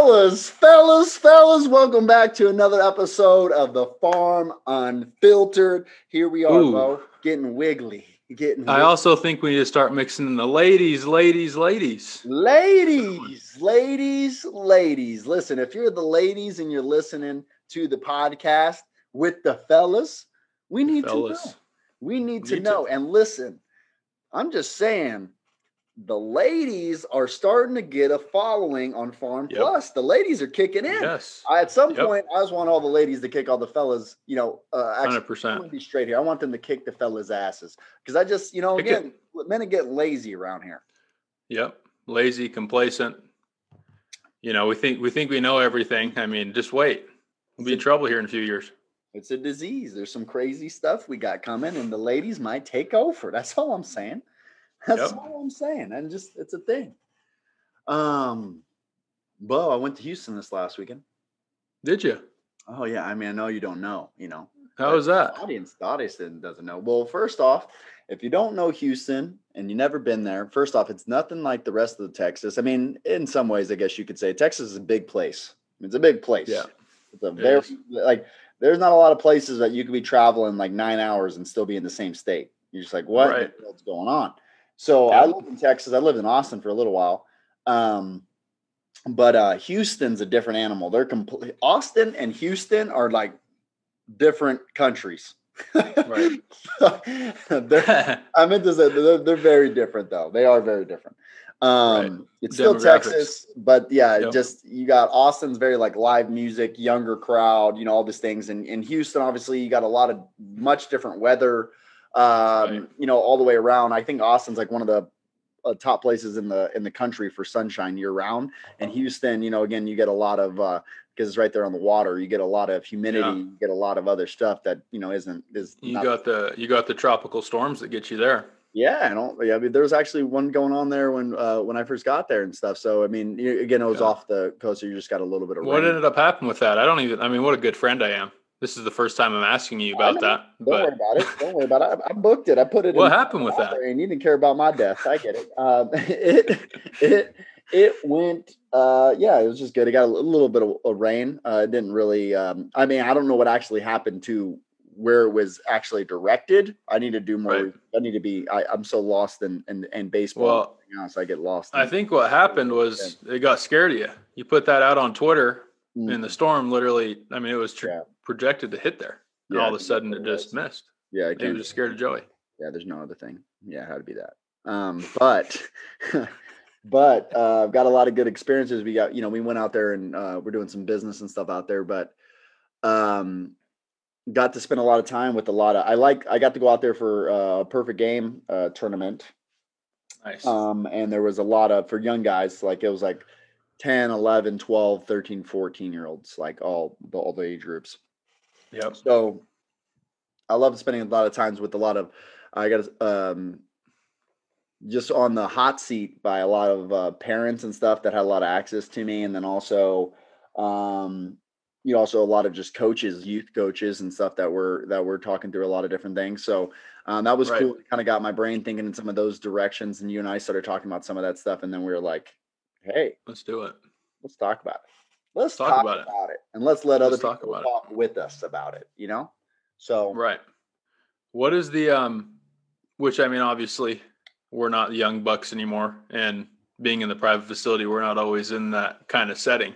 Fellas, fellas, fellas, welcome back to another episode of the Farm Unfiltered. Here we are, Ooh. bro, getting wiggly, getting. I also think we need to start mixing in the ladies, ladies, ladies. ladies, ladies, ladies. Listen, if you're the ladies and you're listening to the podcast with the fellas, we need to know. We need to Need know. to. And listen, I'm just saying, the ladies are starting to get a following on Farm Yep. Plus. The ladies are kicking in. Yes. I, at some Yep. point, I just want all the ladies to kick all the fellas. You know, uh, actually, I'm 100%. gonna be straight here. I want them to kick the fellas' asses because I just, you know, Kick again, men get lazy around here. Yep. Lazy, complacent. You know, we think we think we know everything. I mean, just wait. We'll be in trouble here in a few years. It's a disease. There's some crazy stuff we got coming, and the ladies might take over. That's all I'm saying. That's Yep. all I'm saying. And just it's a thing. Um, Beau, I went to Houston this last weekend. Did you? Oh yeah, I mean, I know you don't know, you know. How was that? The audience, the audience doesn't know. Well, first off, if you don't know Houston and you've never been there, first off, it's nothing like the rest of the Texas. I mean, in some ways, I guess you could say Texas is a big place. It's a big place. Yeah. It's a very is. like there's not a lot of places that you could be traveling like nine hours and still be in the same state. You're just like, what Right. world's going on? So I Yeah. lived in Texas. I lived in Austin for a little while. Um, but uh Houston's a different animal. They're complete Austin and Houston are like different countries. Right. I meant to say they're, they're very different though. They are very different. Um Right. it's still Texas, but yeah, Yep. just you got Austin's very like live music, younger crowd, you know, all these things. And in Houston, obviously, you got a lot of much different weather, um, Right. you know, all the way around. I think Austin's like one of the uh, top places in the in the country for sunshine year round. And Houston, you know, again, you get a lot of uh because it's right there on the water. You get a lot of humidity. Yeah. You get a lot of other stuff that you know isn't is You not got the you got the tropical storms that get you there. yeah, I don't. Yeah, I mean, there was actually one going on there when uh, when I first got there and stuff. So I mean, you- again, it was Yeah. off the coast, so you just got a little bit of What rain. ended up happening with that? I don't even I mean, what a good friend I am. This is the first time I'm asking you about that. Don't worry about it. Don't worry about it. I, I booked it. I put it. In what happened with that? And you didn't care about my death. I get it. Um, it it it went. Uh, yeah, it was just good. It got a little bit of, of rain. Uh, it didn't really. Um, I mean, I don't know what actually happened to where it was actually directed. I need to do more. Right. I need to be. I, I'm so lost in in, in baseball. Well, else. I get lost. I think what happened was it got scared of you. You put that out on Twitter Mm. and the storm literally, I mean, it was tr- Yeah. Projected to hit there. And Yeah, all of a sudden it just was. missed. Yeah, I He was just scared of Joey. Yeah, there's no other thing. Yeah, how to be that. Um, but but uh, I've got a lot of good experiences. We got, you know, we went out there and uh, we're doing some business and stuff out there, but um, got to spend a lot of time with a lot of. I like. I got to go out there for uh, a perfect game uh, tournament, Nice. um, and there was a lot of for young guys. Like it was like 10, 11, 12, 13, 14 year olds, like all the all the age groups. Yep. So I love spending a lot of times with a lot of I got um just on the hot seat by a lot of uh, parents and stuff that had a lot of access to me, and then also um you know also a lot of just coaches, youth coaches and stuff that were that were talking through a lot of different things. So um, that was Right. cool. Kind of got my brain thinking in some of those directions, and you and I started talking about some of that stuff, and then we were like, "Hey, Let's do it. let's talk about it. Let's Talk talk, about about, it. it. and let's let other Let's talk people about it. with us about it." You know. So Right. What is the, um, which I mean, obviously we're not young bucks anymore. And being in the private facility, we're not always in that kind of setting.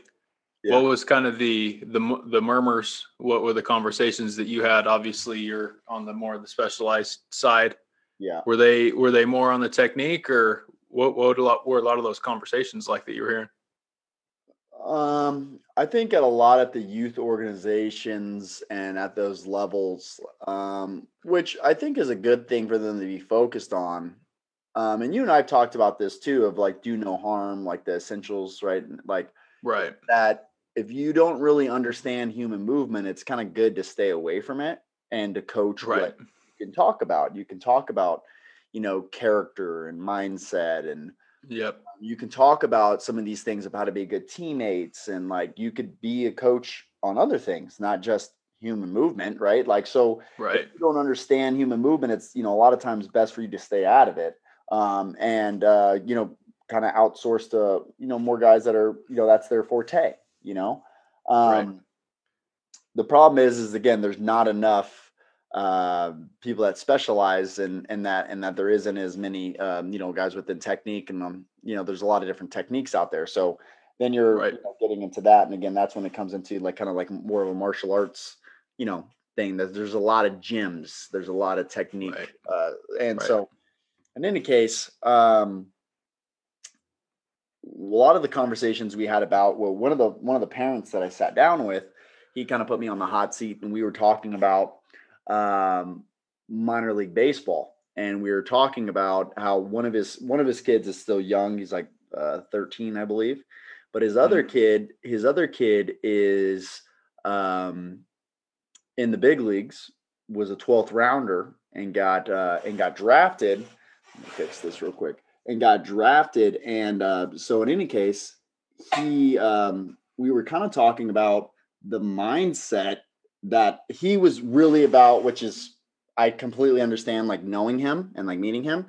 Yeah. What was kind of the, the, the murmurs? What were the conversations that you had? Obviously you're on the more the specialized side. yeah. Were they, were they more on the technique or what, what a lot, were a lot of those conversations like that you were hearing? Um, I think at a lot at the youth organizations and at those levels, um, which I think is a good thing for them to be focused on. Um, and you and I have talked about this too, of like do no harm, like the essentials, right? Like Right. that if you don't really understand human movement, it's kind of good to stay away from it and to coach Right. what you can talk about. You can talk about, you know, character and mindset and Yep. you can talk about some of these things of how to be good teammates and like you could be a coach on other things not just human movement right like so Right. if you don't understand human movement it's you know a lot of times best for you to stay out of it um, and uh, you know kind of outsource to you know more guys that are you know that's their forte. You know, um, Right. the problem is is again there's not enough uh, people that specialize in in that and that there isn't as many um, you know guys within technique and um, you know there's a lot of different techniques out there. So then you're Right. you know, getting into that, and again that's when it comes into like kind of like more of a martial arts you know thing. That there's a lot of gyms, there's a lot of technique, Right. uh, and Right. so in any case. um a lot of the conversations we had about well one of the one of the parents that i sat down with he kind of put me on the hot seat and we were talking about um, minor league baseball. And we were talking about how one of his one of his kids is still young. He's like uh, 13 i believe. But his other kid his other kid is um, in the big leagues was a 12th rounder and got uh, and got drafted. Let me fix this real quick. And got drafted. And uh, so, in any case, he um, we were kind of talking about the mindset that he was really about, which is I completely understand, like knowing him and like meeting him.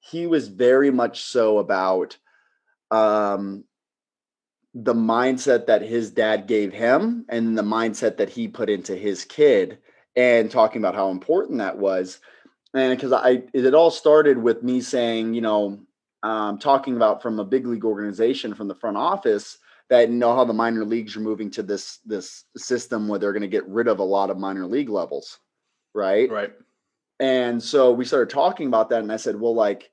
He was very much so about um, the mindset that his dad gave him and the mindset that he put into his kid, and talking about how important that was and because I it all started with me saying, you know, um, talking about from a big league organization from the front office that know how the minor leagues are moving to this this system where they're going to get rid of a lot of minor league levels, right? Right. And so we started talking about that, and I said, well, like,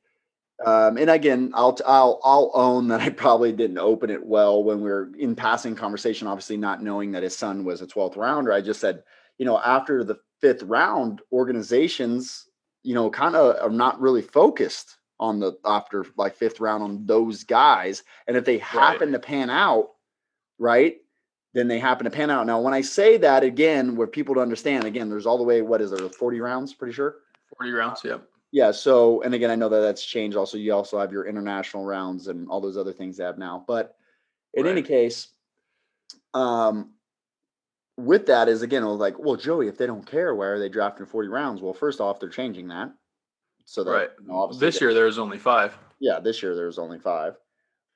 um, and again, I'll I'll I'll own that I probably didn't open it well when we were in passing conversation, obviously not knowing that his son was a 12th rounder. I just said, you know, after the fifth round, organizations, you know, kind of are not really focused on the after like fifth round on those guys. And if they happen to pan out, right, then they happen to pan out. Now, when I say that again, where people to understand, again, there's all the way, what is there, 40 rounds, pretty sure? 40 rounds. Yep. Yeah. So, and again, I know that that's changed. Also, you also have your international rounds and all those other things they have now. But in any case, um, with that is again, like, well, Joey, if they don't care, why are they drafting 40 rounds? Well, first off, they're changing that. So that, Right. you know, obviously This that- year there's only five. yeah, this year there's only five,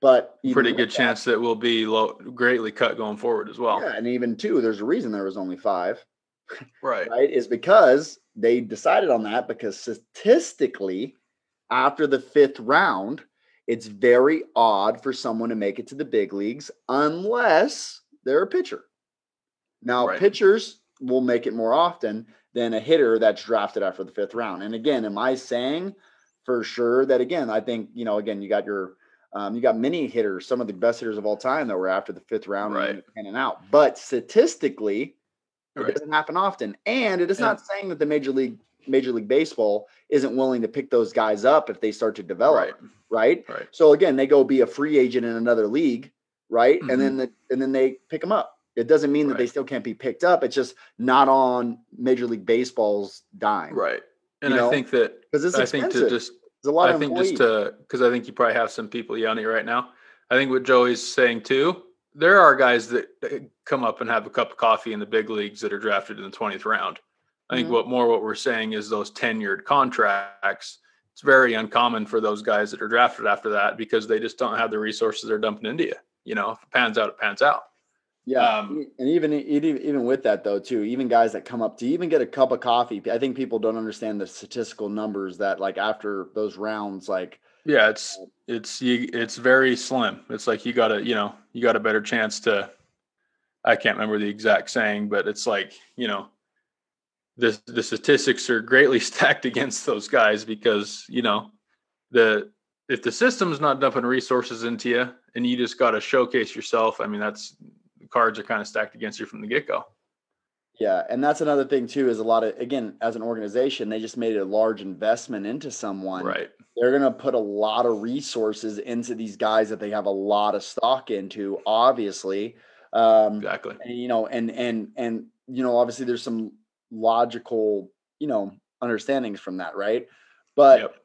but Pretty good that- chance that will be low, greatly cut going forward as well. Yeah, and even two, there's a reason there was only five. Right. right? Is because they decided on that because statistically, after the fifth round, it's very odd for someone to make it to the big leagues unless they're a pitcher. Now, Right. pitchers will make it more often than a hitter that's drafted after the fifth round. And again, am I saying for sure that again, I think, you know, again, you got your um, you got many hitters, some of the best hitters of all time that were after the fifth round and Right. in and out. But statistically, it Right. doesn't happen often. And it is And- not saying that the major league Major League Baseball isn't willing to pick those guys up if they start to develop, Right. right? Right. So again, they go be a free agent in another league, right? Mhm. And then the, and then they pick them up. It doesn't mean that they still can't be picked up. It's just not on Major League Baseball's dime, Right. And You know, I think that Because it's I think expensive. to just There's a lot I of think employees. just to because I think you probably have some people yelling at you right now. I think what Joey's saying too, there are guys that come up and have a cup of coffee in the big leagues that are drafted in the twentieth round. I think Mhm. what more what we're saying is those tenured contracts. It's very uncommon for those guys that are drafted after that because they just don't have the resources they're dumping into you. You know, if it pans out, it pans out. Yeah, Um, and even even even with that though too, even guys that come up to even get a cup of coffee, I think people don't understand the statistical numbers that like after those rounds, like Yeah, it's it's you, it's very slim. It's like you got a you know you got a better chance to. I can't remember the exact saying, but it's like you know, the the statistics are greatly stacked against those guys because you know, the if the system's not dumping resources into you and you just got to showcase yourself. I mean, that's cards are kind of stacked against you from the get go. yeah, and that's another thing too is a lot of again as an organization they just made a large investment into someone. Right. They're gonna put a lot of resources into these guys that they have a lot of stock into, obviously. Um, Exactly. and, you know and and and you know obviously there's some logical you know understandings from that right but Yep.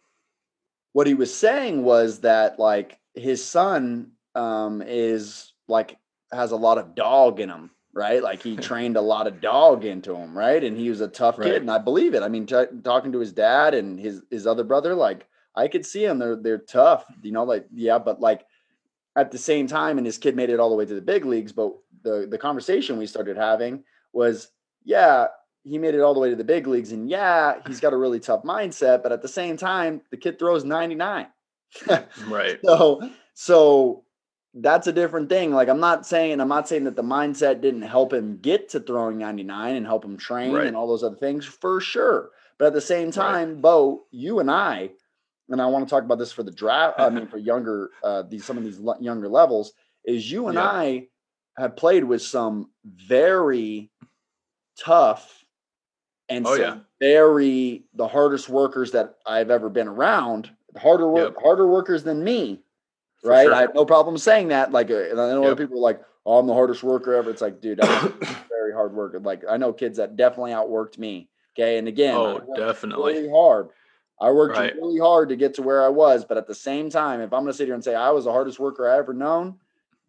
what he was saying was that like his son um is like has a lot of dog in him right like he trained a lot of dog into him right and he was a tough Right. kid and i believe it i mean t- talking to his dad and his his other brother like I could see them. They're they're tough, you know. Like yeah, but like at the same time, and his kid made it all the way to the big leagues. But the the conversation we started having was, yeah, he made it all the way to the big leagues, and yeah, he's got a really tough mindset. But at the same time, the kid throws ninety nine. right. So so that's a different thing. Like I'm not saying I'm not saying that the mindset didn't help him get to throwing 99 and help him train Right. and all those other things for sure. But at the same Right. time, Beau, you and I, and I want to talk about this for the draft. I mean, for younger, uh, these some of these younger levels, is you and Yeah. I have played with some very tough and Oh, some yeah. very the hardest workers that I've ever been around. Harder work, Yep. harder workers than me right? sure. I have no problem saying that. Like, uh, and I know other people are like, "Oh, I'm the hardest worker ever." It's like, dude, I'm very hard worker. Like, I know kids that definitely outworked me. Okay, and again, oh, definitely. really hard. I worked Right. really hard to get to where I was, but at the same time, if I'm going to sit here and say I was the hardest worker I ever known,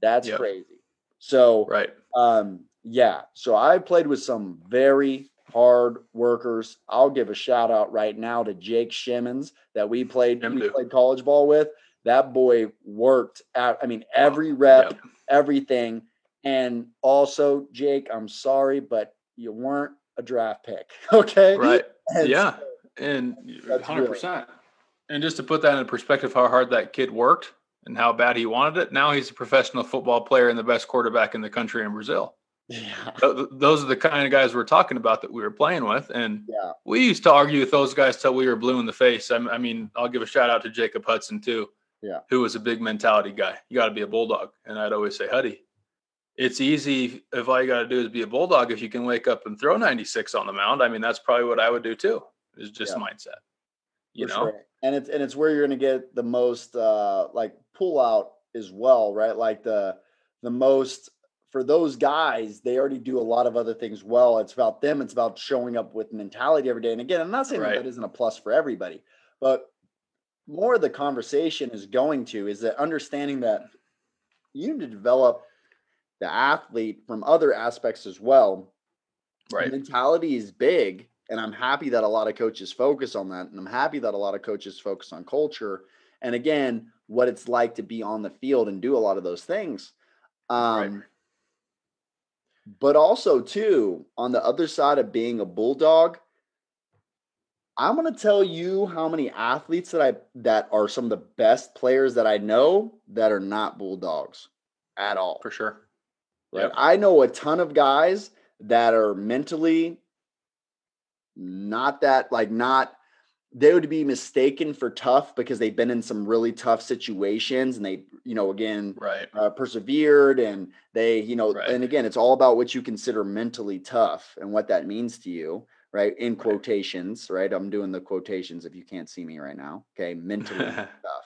that's Yep. crazy. So, Right. um, yeah. So I played with some very hard workers. I'll give a shout out right now to Jake Shimmons that we played we played college ball with. That boy worked out. I mean every rep, Yep. everything. And also, Jake, I'm sorry, but you weren't a draft pick. Okay. Right. And Yeah. so- And That's hundred percent. And just to put that in perspective, how hard that kid worked and how bad he wanted it. Now he's a professional football player and the best quarterback in the country in Brazil. yeah. Th- th- Those are the kind of guys we're talking about that we were playing with, and Yeah. we used to argue with those guys till we were blue in the face. I mean, I'll give a shout out to Jacob Hudson too, Yeah. who was a big mentality guy. You got to be a bulldog, and I'd always say, Huddy, it's easy if all you got to do is be a bulldog. If you can wake up and throw 96 on the mound, I mean, that's probably what I would do too. Is just Yeah. mindset, you For know? sure. And it's and it's where you're gonna get the most uh like pull out as well, right? Like the the most for those guys, they already do a lot of other things well. It's about them, it's about showing up with mentality every day. And again, I'm not saying that, that isn't a plus for everybody, but more of the conversation is going to is that understanding that you need to develop the athlete from other aspects as well Right. mentality is big and i'm happy that a lot of coaches focus on that and i'm happy that a lot of coaches focus on culture and again what it's like to be on the field and do a lot of those things um Right. but also too on the other side of being a bulldog i'm going to tell you how many athletes that i that are some of the best players that i know that are not bulldogs at all For sure. right? Yep. I know a ton of guys that are mentally not that like not they would be mistaken for tough because they've been in some really tough situations and they you know again Right. uh, persevered and they you know Right. and again it's all about what you consider mentally tough and what that means to you right in quotations right? I'm doing the quotations if you can't see me right now okay? Mentally stuff.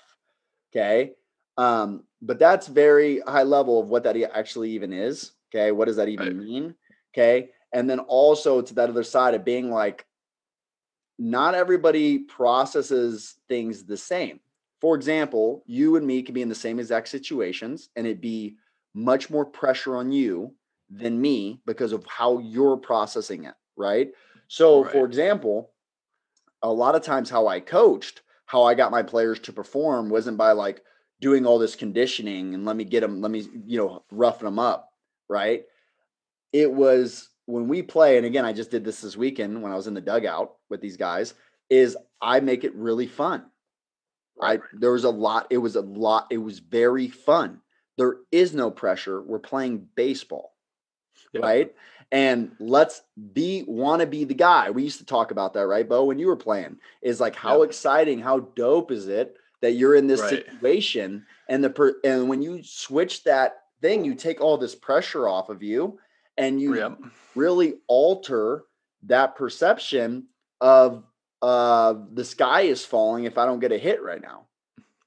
okay? Um but that's very high level of what that actually even is okay? What does that even Right. mean okay? And then also to that other side of being like not everybody processes things the same. For example you and me could be in the same exact situations and it'd be much more pressure on you than me because of how you're processing it right so for example a lot of times how i coached how i got my players to perform wasn't by like doing all this conditioning and let me get them let me you know roughen them up right? It was when we play and again i just did this this weekend when i was in the dugout with these guys is i make it really fun. I Right. there was a lot it was a lot it was very fun. There is no pressure. We're playing baseball Yep. right and let's be want to be the guy we used to talk about that right Beau when you were playing is like how Yep. exciting how dope is it that you're in this Right. situation and the per, and when you switch that thing you take all this pressure off of you and you Yep. really alter that perception of uh the sky is falling if i don't get a hit right now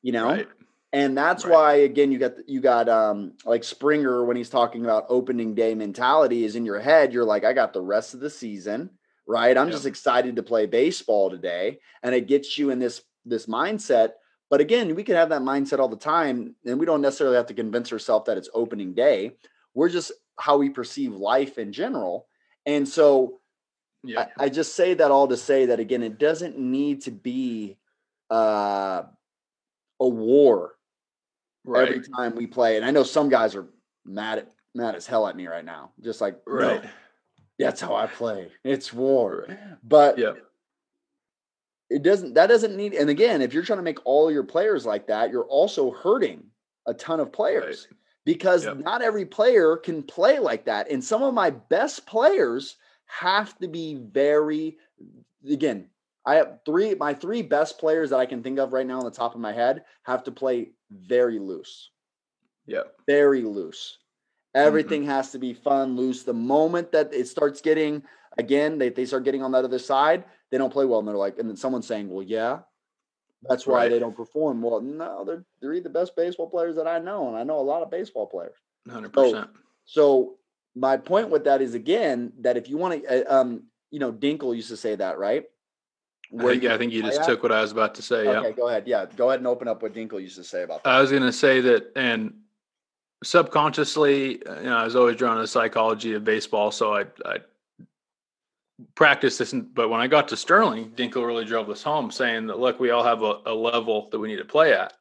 you know Right. And that's Right. why again you got you got um like springer when he's talking about opening day mentality is in your head you're like i got the rest of the season right? I'm just excited to play baseball today. And it gets you in this this mindset. But again we can have that mindset all the time and we don't necessarily have to convince ourselves that it's opening day. We're just how we perceive life in general. And so Yeah. I, I just say that all to say that again, it doesn't need to be uh, a war Right. every time we play. And I know some guys are mad at mad as hell at me right now. Just like, no, Right. that's how I play. It's war. But Yep. it doesn't that doesn't need and again, if you're trying to make all your players like that, you're also hurting a ton of players because Yep. not every player can play like that. And some of my best players have to be very again, I have three my three best players that I can think of right now on the top of my head have to play very loose. Yeah. Very loose. Everything has to be fun, loose. The moment that it starts getting again, they, they start getting on that other side, they don't play well. And they're like, and then someone's saying, Well, yeah, that's why Right. they don't perform. Well, no, they're they're the best baseball players that I know, and I know a lot of baseball players. Hundred percent. So my point with that is again that if you want to, uh, um, you know, Dinkle used to say that, right? I think, I think you just at? took what I was about to say. Yeah. Okay, go ahead. Yeah, go ahead and open up what Dinkle used to say about that. I was going to say that, and subconsciously, uh, you know, I was always drawn to the psychology of baseball, so I, I practiced this. But when I got to Sterling, Dinkle really drove this home, saying that look, we all have a, a level that we need to play at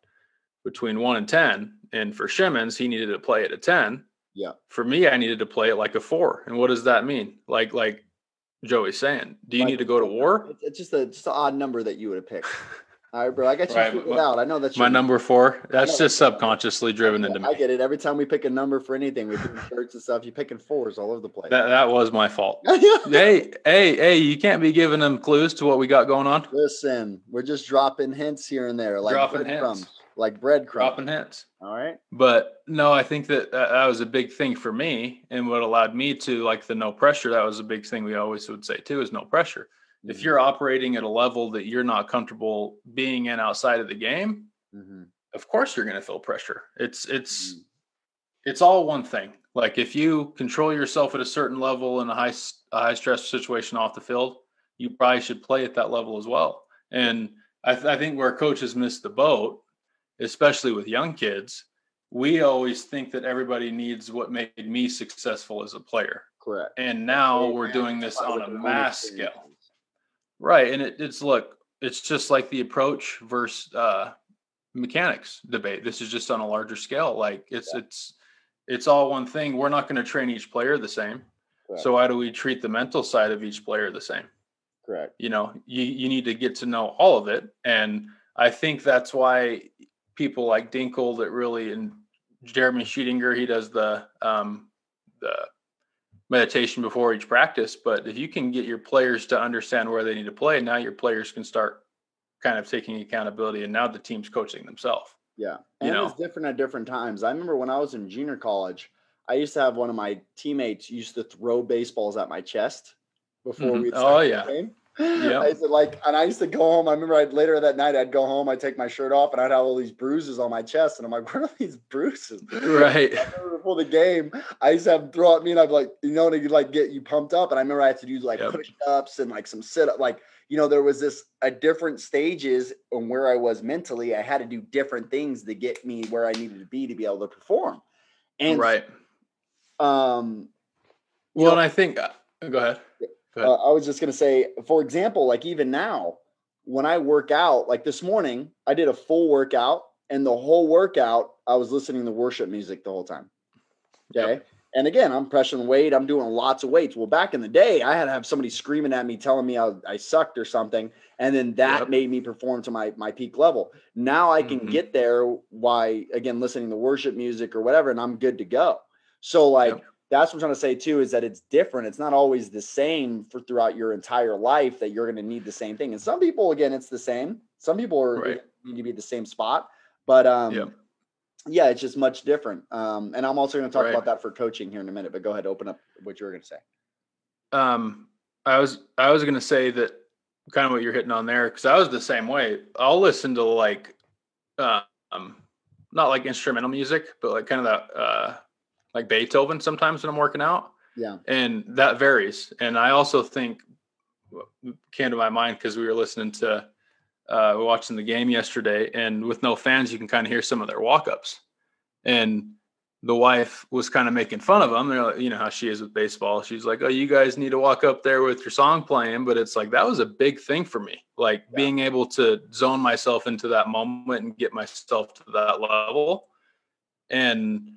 between one and ten, and for Shimmons, he needed to play at a ten. Yeah. For me, I needed to play it like a four. And what does that mean? Like like Joey's saying, do you Like- need to go to war? It's, it's just a just an odd number that you would have picked. All right, bro. I got you Right, figured my- out. I know that's My your- number four. That's just subconsciously driven into me. I get it. Every time we pick a number for anything, we pick shirts and stuff. You picking fours all over the place. That that was my fault. hey, hey, hey, you can't be giving them clues to what we got going on. Listen, we're just dropping hints here and there, like Dropping breadcrumbs, hints. Like breadcrumbs. Dropping hints. All right. But no, I think that, that that was a big thing for me and what allowed me to like the no pressure. That was a big thing we always would say too is no pressure. If you're operating at a level that you're not comfortable being in outside of the game, Mhm. of course you're going to feel pressure. It's it's Mhm. it's all one thing. Like if you control yourself at a certain level in a high a high stress situation off the field, you probably should play at that level as well. And I, th- I think where coaches miss the boat, especially with young kids, we always think that everybody needs what made me successful as a player. correct. And now They we're have doing this on a their own mass scale. Right. And it, it's look, it's just like the approach versus uh, mechanics debate. This is just on a larger scale. Like it's it's it's all one thing. We're not going to train each player the same. Correct. So why do we treat the mental side of each player the same? Correct. You know, you you need to get to know all of it. And I think that's why people like Dinkle that really and Jeremy Sheetinger, he does the um the meditation before each practice. But if you can get your players to understand where they need to play, now your players can start kind of taking accountability and now the team's coaching themselves. Yeah. You know. it's different at different times. I remember when I was in junior college, I used to have one of my teammates used to throw baseballs at my chest before Mhm. we'd Oh, start the yeah. game. Yeah. I used to like, and I used to go home. I remember I'd later that night, I'd go home, I'd take my shirt off, and I'd have all these bruises on my chest. And I'm like, what are these bruises? Right. Before the game, I used to have them throw at me, and I'd be like, you know, to like get you pumped up. And I remember I had to do like Yep. push ups and like some sit up, like you know, there was this a different stages on where I was mentally. I had to do different things to get me where I needed to be to be able to perform. And right. um, Well, know, and I think, uh, go ahead. Uh, I was just gonna say, for example, like even now, when I work out, like this morning, I did a full workout, and the whole workout, I was listening to worship music the whole time. Yep. Okay. And again, I'm pressing weight. I'm doing lots of weights. Well, back in the day, I had to have somebody screaming at me, telling me I, I sucked or something, and then that Yep. made me perform to my my peak level. Now I can Mhm. get there by again listening to worship music or whatever, and I'm good to go. So like Yep. That's what I'm trying to say too is that it's different. It's not always the same for throughout your entire life that you're going to need the same thing. And some people, again, it's the same. Some people are Right. need to be at the same spot, but um, Yep. yeah, it's just much different. Um, and I'm also going to talk Right. about that for coaching here in a minute. But go ahead, open up what you were going to say. um i was i was going to say that kind of what you're hitting on there because i was the same way i'll listen to like um not like instrumental music but like kind of that uh like beethoven sometimes when i'm working out Yeah. and that varies and i also think came to my mind because we were listening to uh watching the game yesterday and with no fans you can kind of hear some of their walk-ups and the wife was kind of making fun of them. You know how she is with baseball. She's like, "Oh, you guys need to walk up there with your song playing." But it's like that was a big thing for me, like yeah. being able to zone myself into that moment and get myself to that level. And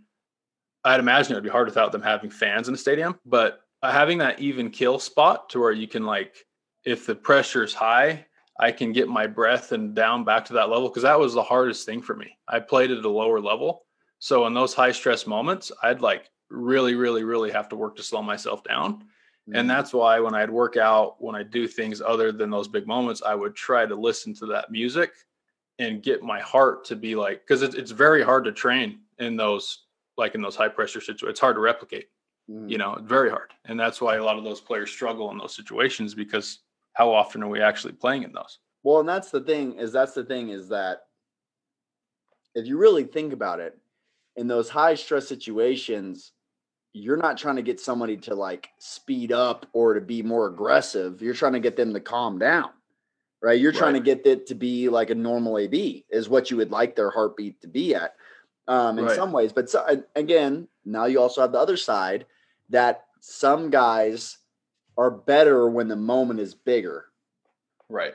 I'd imagine it would be hard without them having fans in the stadium, but having that even kill spot to where you can like, if the pressure is high, I can get my breath and down back to that level because that was the hardest thing for me. I played at a lower level so in those high stress moments, I'd like really, really, really have to work to slow myself down. Mm-hmm. And that's why when I'd work out, when I do things other than those big moments, I would try to listen to that music and get my heart to be like, because it's, it's very hard to train in those, like in those high pressure situations. It's hard to replicate, mm-hmm. you know, very hard. And that's why a lot of those players struggle in those situations because how often are we actually playing in those? Well, and that's the thing is that's the thing is that if you really think about it, in those high stress situations, you're not trying to get somebody to like speed up or to be more aggressive. You're trying to get them to calm down, right? You're right. trying to get it to be like a normal AB, is what you would like their heartbeat to be at um, in right. some ways. But so, again, now you also have the other side that some guys are better when the moment is bigger. Right.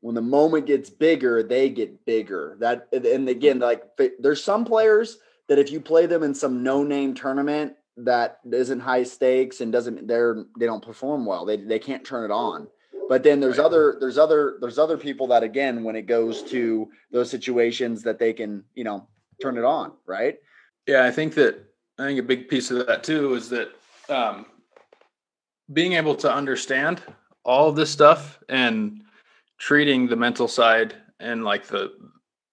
When the moment gets bigger, they get bigger. That and again, like there's some players that if you play them in some no name tournament that isn't high stakes and doesn't they're they don't perform well they, they can't turn it on but then there's right. other there's other there's other people that again when it goes to those situations that they can you know turn it on right? Yeah i think that i think a big piece of that too is that um, being able to understand all of this stuff and treating the mental side and like the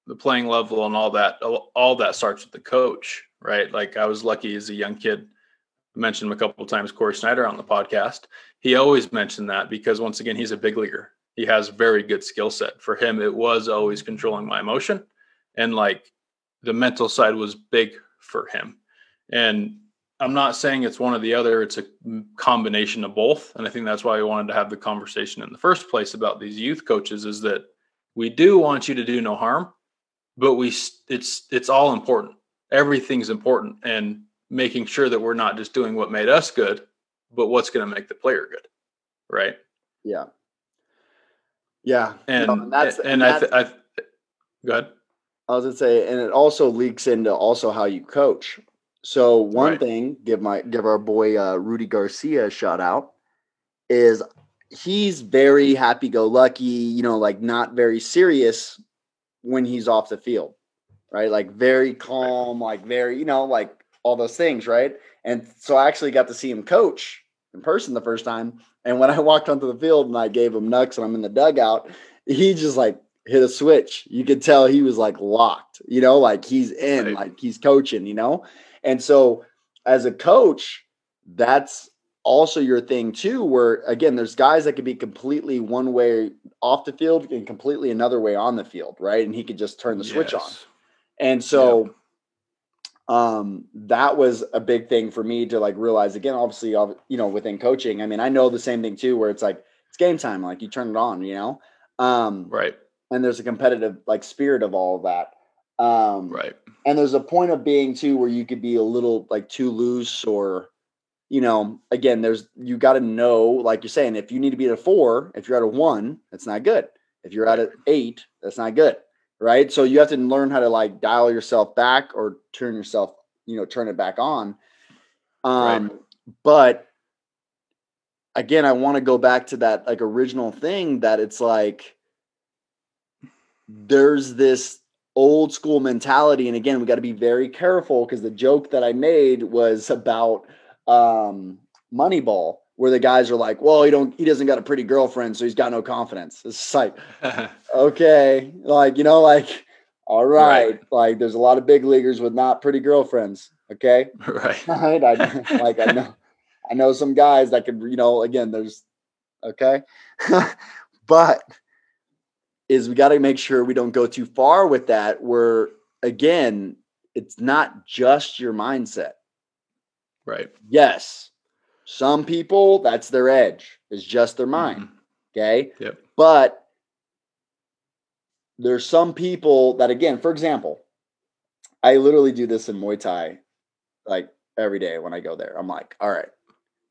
the playing level and all that all that starts with the coach right? Like i was lucky as a young kid I mentioned him a couple of times Cory Snyder on the podcast. He always mentioned that because once again he's a big leaguer. He has very good skill set. For him it was always controlling my emotion and like the mental side was big for him. And i'm not saying it's one or the other it's a combination of both. And i think that's why we wanted to have the conversation in the first place about these youth coaches is that we do want you to do no harm but we it's it's all important. Everything's important and making sure that we're not just doing what made us good but what's going to make the player good right? Yeah. Yeah. And, no, and that's and, and I, th- I th- go ahead i was going to say and it also leaks into also how you coach so one right. thing give my give our boy uh, rudy garcia a shout out is he's very happy go lucky you know like not very serious when he's off the field, right? Like very calm, like very, you know, like all those things, right? And so I actually got to see him coach in person the first time. And when I walked onto the field and I gave him nucks and I'm in the dugout, he just like hit a switch. You could tell he was like locked, you know, like he's in, right. like he's coaching, you know? And so as a coach, that's also your thing too, where again, there's guys that could be completely one way off the field and completely another way on the field, right? And he could just turn the yes. switch on. And so um that was a big thing for me to like realize again obviously you know within coaching i mean i know the same thing too where it's like it's game time like you turn it on you know um right and there's a competitive like spirit of all of that um right and there's a point of being too where you could be a little like too loose or you know, again, there's you got to know, like you're saying, if you need to be at a four, if you're at a one, that's not good. If you're at an eight, that's not good, right? So you have to learn how to like dial yourself back or turn yourself, you know, turn it back on. Um, right. but again, I want to go back to that like original thing that it's like there's this old school mentality, and again, we got to be very careful because the joke that I made was about um, Moneyball, where the guys are like, "Well, he don't, he doesn't got a pretty girlfriend, so he's got no confidence." It's like, okay, like you know, like, all right. right, like there's a lot of big leaguers with not pretty girlfriends. Okay, right, right. I like I know, I know some guys that could, you know, again, there's okay, but is we got to make sure we don't go too far with that. Where again, it's not just your mindset Right. Yes. Some people, that's their edge, is just their mind. Mm-hmm. Okay. Yep. But there's some people that, again, for example, I literally do this in Muay Thai like every day when I go there. I'm like, all right.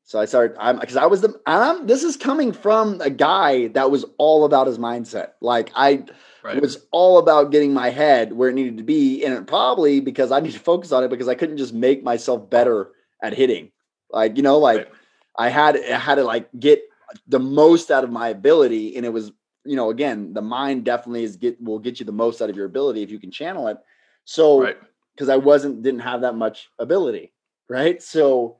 So I started. I'm because I was the. I'm. This is coming from a guy that was all about his mindset. Like I Right. was all about getting my head where it needed to be, and it probably because I need to focus on it because I couldn't just make myself better at hitting. Like you know, like Right. I had I had to like get the most out of my ability, and it was you know again the mind definitely is get will get you the most out of your ability if you can channel it. So Right. because I wasn't didn't have that much ability, right? So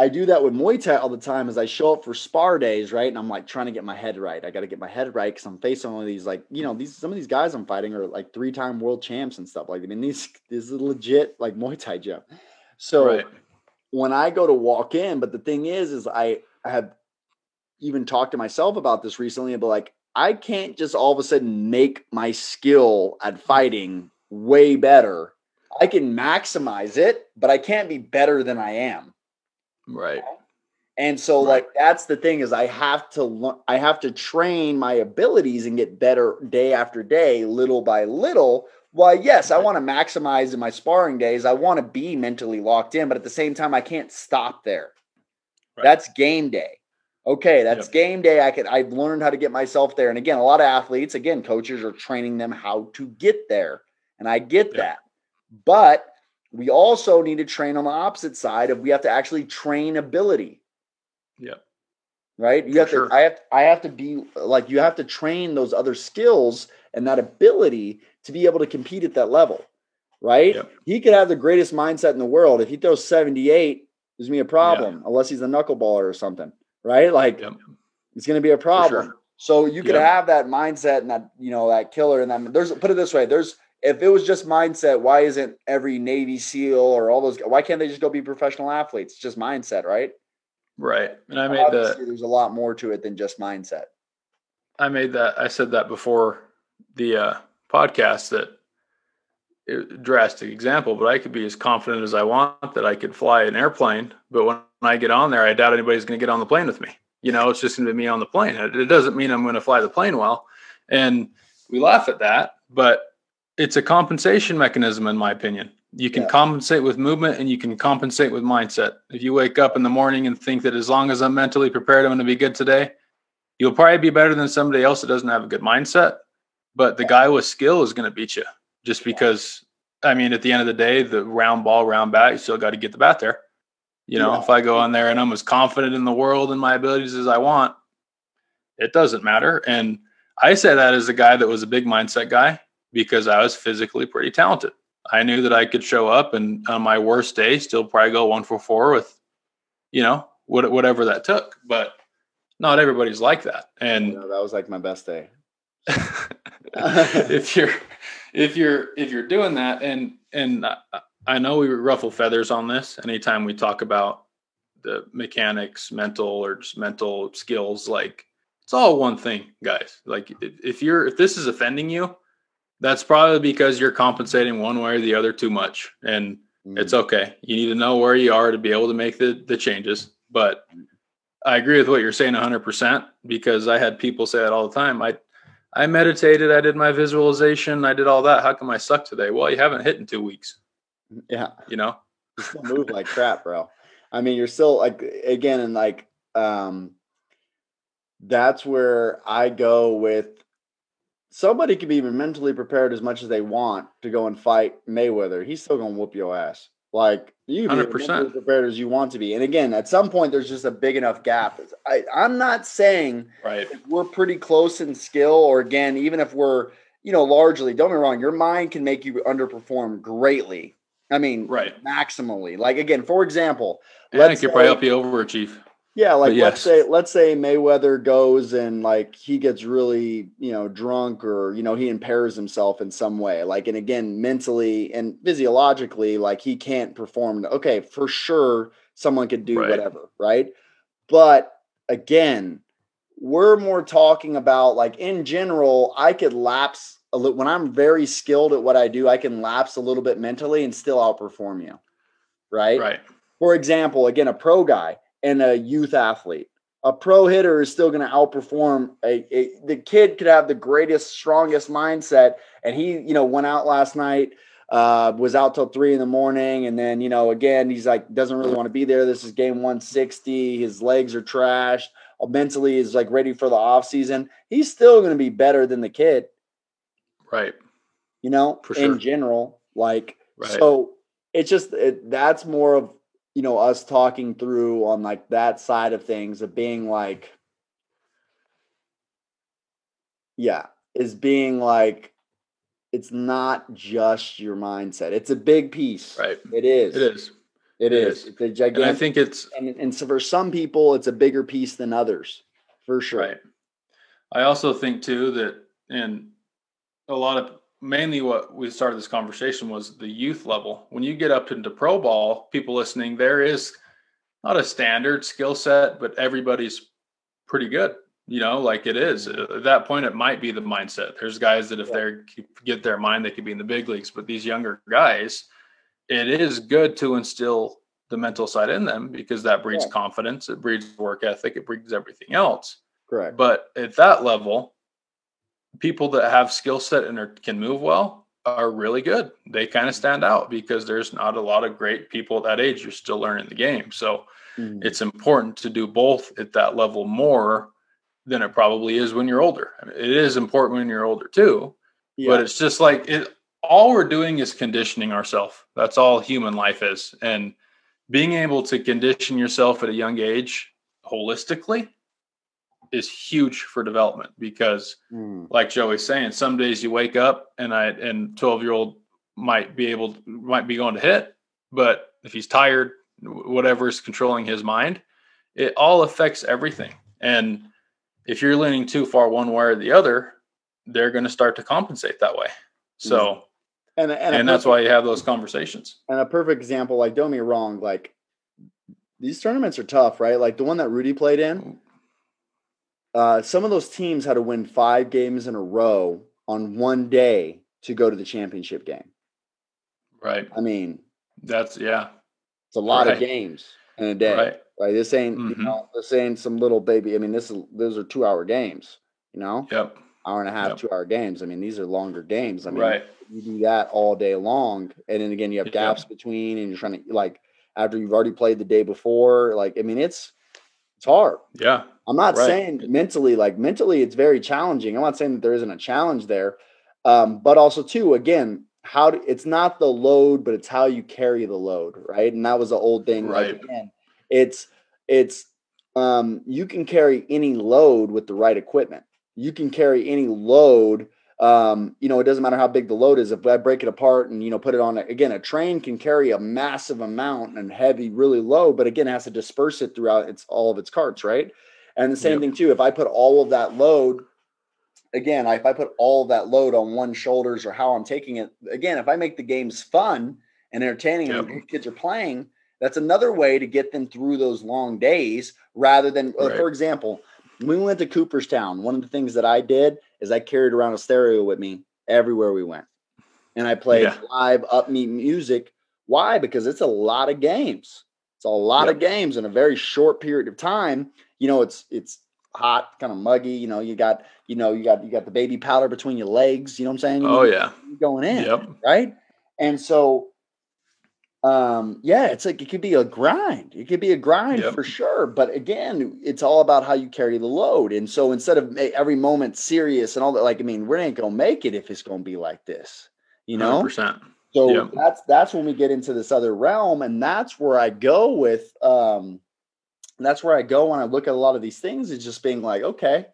I do that with Muay Thai all the time as I show up for spar days, right? And I'm like trying to get my head right. I got to get my head right because I'm facing one of these like, you know, these some of these guys I'm fighting are like three-time world champs and stuff. Like, I mean, these this is legit like Muay Thai gym. So right. when I go to walk in, but the thing is, is I, I have even talked to myself about this recently, but like I can't just all of a sudden make my skill at fighting way better. I can maximize it, but I can't be better than I am. Right. And so Right. like that's the thing is I have to learn I have to train my abilities and get better day after day, little by little. Well, yes, I want to maximize in my sparring days. I want to be mentally locked in, but at the same time, I can't stop there. Right. That's game day. Okay, that's Yep. game day. I could I've learned how to get myself there. And again, a lot of athletes, again, coaches are training them how to get there. And I get Yep. that. But we also need to train on the opposite side of we have to actually train ability Yeah. right you For have sure. to i have i have to be like you have to train those other skills and that ability to be able to compete at that level right Yep. he could have the greatest mindset in the world if he throws 78 there's gonna be a problem unless he's a knuckleballer or something right like Yep. it's gonna be a problem so you could Yep. have that mindset and that you know that killer and then there's put it this way there's if it was just mindset why isn't every navy seal or all those why can't they just go be professional athletes it's just mindset right Right. And I made Obviously, the there's a lot more to it than just mindset I made that I said that before the uh podcast that it, drastic example, but I could be as confident as I want that I could fly an airplane, but when I get on there, I doubt anybody's going to get on the plane with me. You know, it's just going to be me on the plane. It, it doesn't mean I'm going to fly the plane well. And we laugh at that, but it's a compensation mechanism, in my opinion. You can Yeah. compensate with movement and you can compensate with mindset. If you wake up in the morning and think that as long as I'm mentally prepared, I'm going to be good today, you'll probably be better than somebody else that doesn't have a good mindset. But the guy with skill is going to beat you just because, I mean, at the end of the day, the round ball, round bat, you still got to get the bat there. You know, Yeah. if I go on there and I'm as confident in the world and my abilities as I want, it doesn't matter. And I say that as a guy that was a big mindset guy because I was physically pretty talented. I knew that I could show up and on my worst day still probably go one for four with, you know, what, whatever that took. But not everybody's like that. And that was like my best day if you're if you're if you're doing that and and I- I know we ruffle feathers on this anytime we talk about the mechanics, mental or just mental skills, like it's all one thing, guys. Like if you're if this is offending you, that's probably because you're compensating one way or the other too much. And it's okay. You need to know where you are to be able to make the the changes. But I agree with what you're saying 100% because I had people say that all the time. I I meditated, I did my visualization, I did all that. How come I suck today? Well, you haven't hit in 2 weeks, yeah you know. you still move like crap bro i mean you're still like again and like um that's where i go with somebody can be mentally prepared as much as they want to go and fight mayweather he's still gonna whoop your ass like you can be as 100%. mentally prepared as you want to be and again at some point there's just a big enough gap I, i'm not saying Right. if we're pretty close in skill, or again, even if we're, you know, largely, don't get me wrong, your mind can make you underperform greatly. I mean, Right. maximally. Like again, for example, And I let's could probably help you overachieve. Yeah, like But let's say let's say Mayweather goes and like he gets really, you know, drunk or you know, he impairs himself in some way. Like and again, mentally and physiologically, like he can't perform. Okay, for sure someone could do Right. whatever, right? But again, we're more talking about like in general, I could lapse a little when I'm very skilled at what I do, I can lapse a little bit mentally and still outperform you. Right? Right. For example, again, a pro guy and a youth athlete. A pro hitter is still going to outperform a, a the kid could have the greatest, strongest mindset, and he, you know, went out last night uh, was out till three in the morning. And then, you know, again, he's like, doesn't really want to be there. This is game 160. His legs are trashed. Mentally is like ready for the off season. He's still going to be better than the kid. Right. You know, For in general, like, Right. so it's just, it, that's more of, you know, us talking through on like that side of things of being like, yeah, is being like, it's not just your mindset. It's a big piece. Right. It is. It is. It It is. is. It's a And I think it's And, and so for some people, it's a bigger piece than others, for sure. Right. I also think too that, and a lot of mainly what we started this conversation was the youth level. When you get up into pro ball, people listening, there is not a standard skill set, but everybody's pretty good. You know, like it is at that point. It might be the mindset. There's guys that if Mm-hmm. Yeah. they get their mind, they could be in the big leagues. But these younger guys, it is good to instill the mental side in them because that breeds Yeah. confidence. It breeds work ethic. It breeds everything else. Correct. But at that level, people that have skill set and are, can move well are really good. They kind of stand out because there's not a lot of great people at that age. You're still learning the game. So Mhm. it's important to do both at that level more than it probably is when you're older. I mean, it is important when you're older too, yeah. but it's just like it all we're doing is conditioning ourselves. That's all human life is. And being able to condition yourself at a young age holistically is huge for development because Mm. like Joey's saying, some days you wake up and I and 12 year old might be able might be going to hit, but if he's tired, whatever is controlling his mind, it all affects everything. And if you're leaning too far one way or the other, they're going to start to compensate that way. So, and and, and, a that's why you have those conversations. and a perfect example. Like, don't me wrong. Like, these tournaments are tough, right? Like the one that Rudy played in. Uh, some of those teams had to win five games in a row on one day to go to the championship game. Right. I mean, That's yeah. it's a lot of games in a day. Right. Right. This ain't Mhm. you know this ain't some little baby. I mean, this is those are two hour games. You know, Yep. hour and a half, Yep. two hour games. I mean, these are longer games. I mean, right. you do that all day long, and then again, you have gaps between, and you're trying to like after you've already played the day before. Like, I mean, it's it's hard. Yeah. I'm not Right. saying mentally, like mentally, it's very challenging. I'm not saying that there isn't a challenge there, um, but also too, again, how do, it's not the load, but it's how you carry the load, right? And that was the old thing. Like Right. again, it's it's um, you can carry any load with the right equipment. You can carry any load. Um, you know, it doesn't matter how big the load is. If I break it apart and you know put it on again, a train can carry a massive amount and heavy, really low, but again, it has to disperse it throughout its all of its carts, right? And the same Yep. thing too. If I put all of that load, again, if I put all of that load on one shoulders or how I'm taking it, again, if I make the games fun and entertaining Yep. and kids are playing, that's another way to get them through those long days rather than, uh, for example, when we went to Cooperstown, one of the things that I did is I carried around a stereo with me everywhere we went. And I played Yeah. live upbeat music. Why? Because it's a lot of games. It's a lot of games in a very short period of time. You know, it's it's hot, kind of muggy. You know, you got you know you got you got the baby powder between your legs. You know what I'm saying? Oh, you Oh know, yeah. going in, Yep. right? And so, um, yeah, it's like it could be a grind. It could be a grind Yep. for sure. But again, it's all about how you carry the load. And so instead of every moment serious and all that, like I mean, we ain't gonna make it if it's gonna be like this. You know, 100%. so Yep. that's that's when we get into this other realm, and that's where I go with um that's where I go when I look at a lot of these things, is just being like, okay,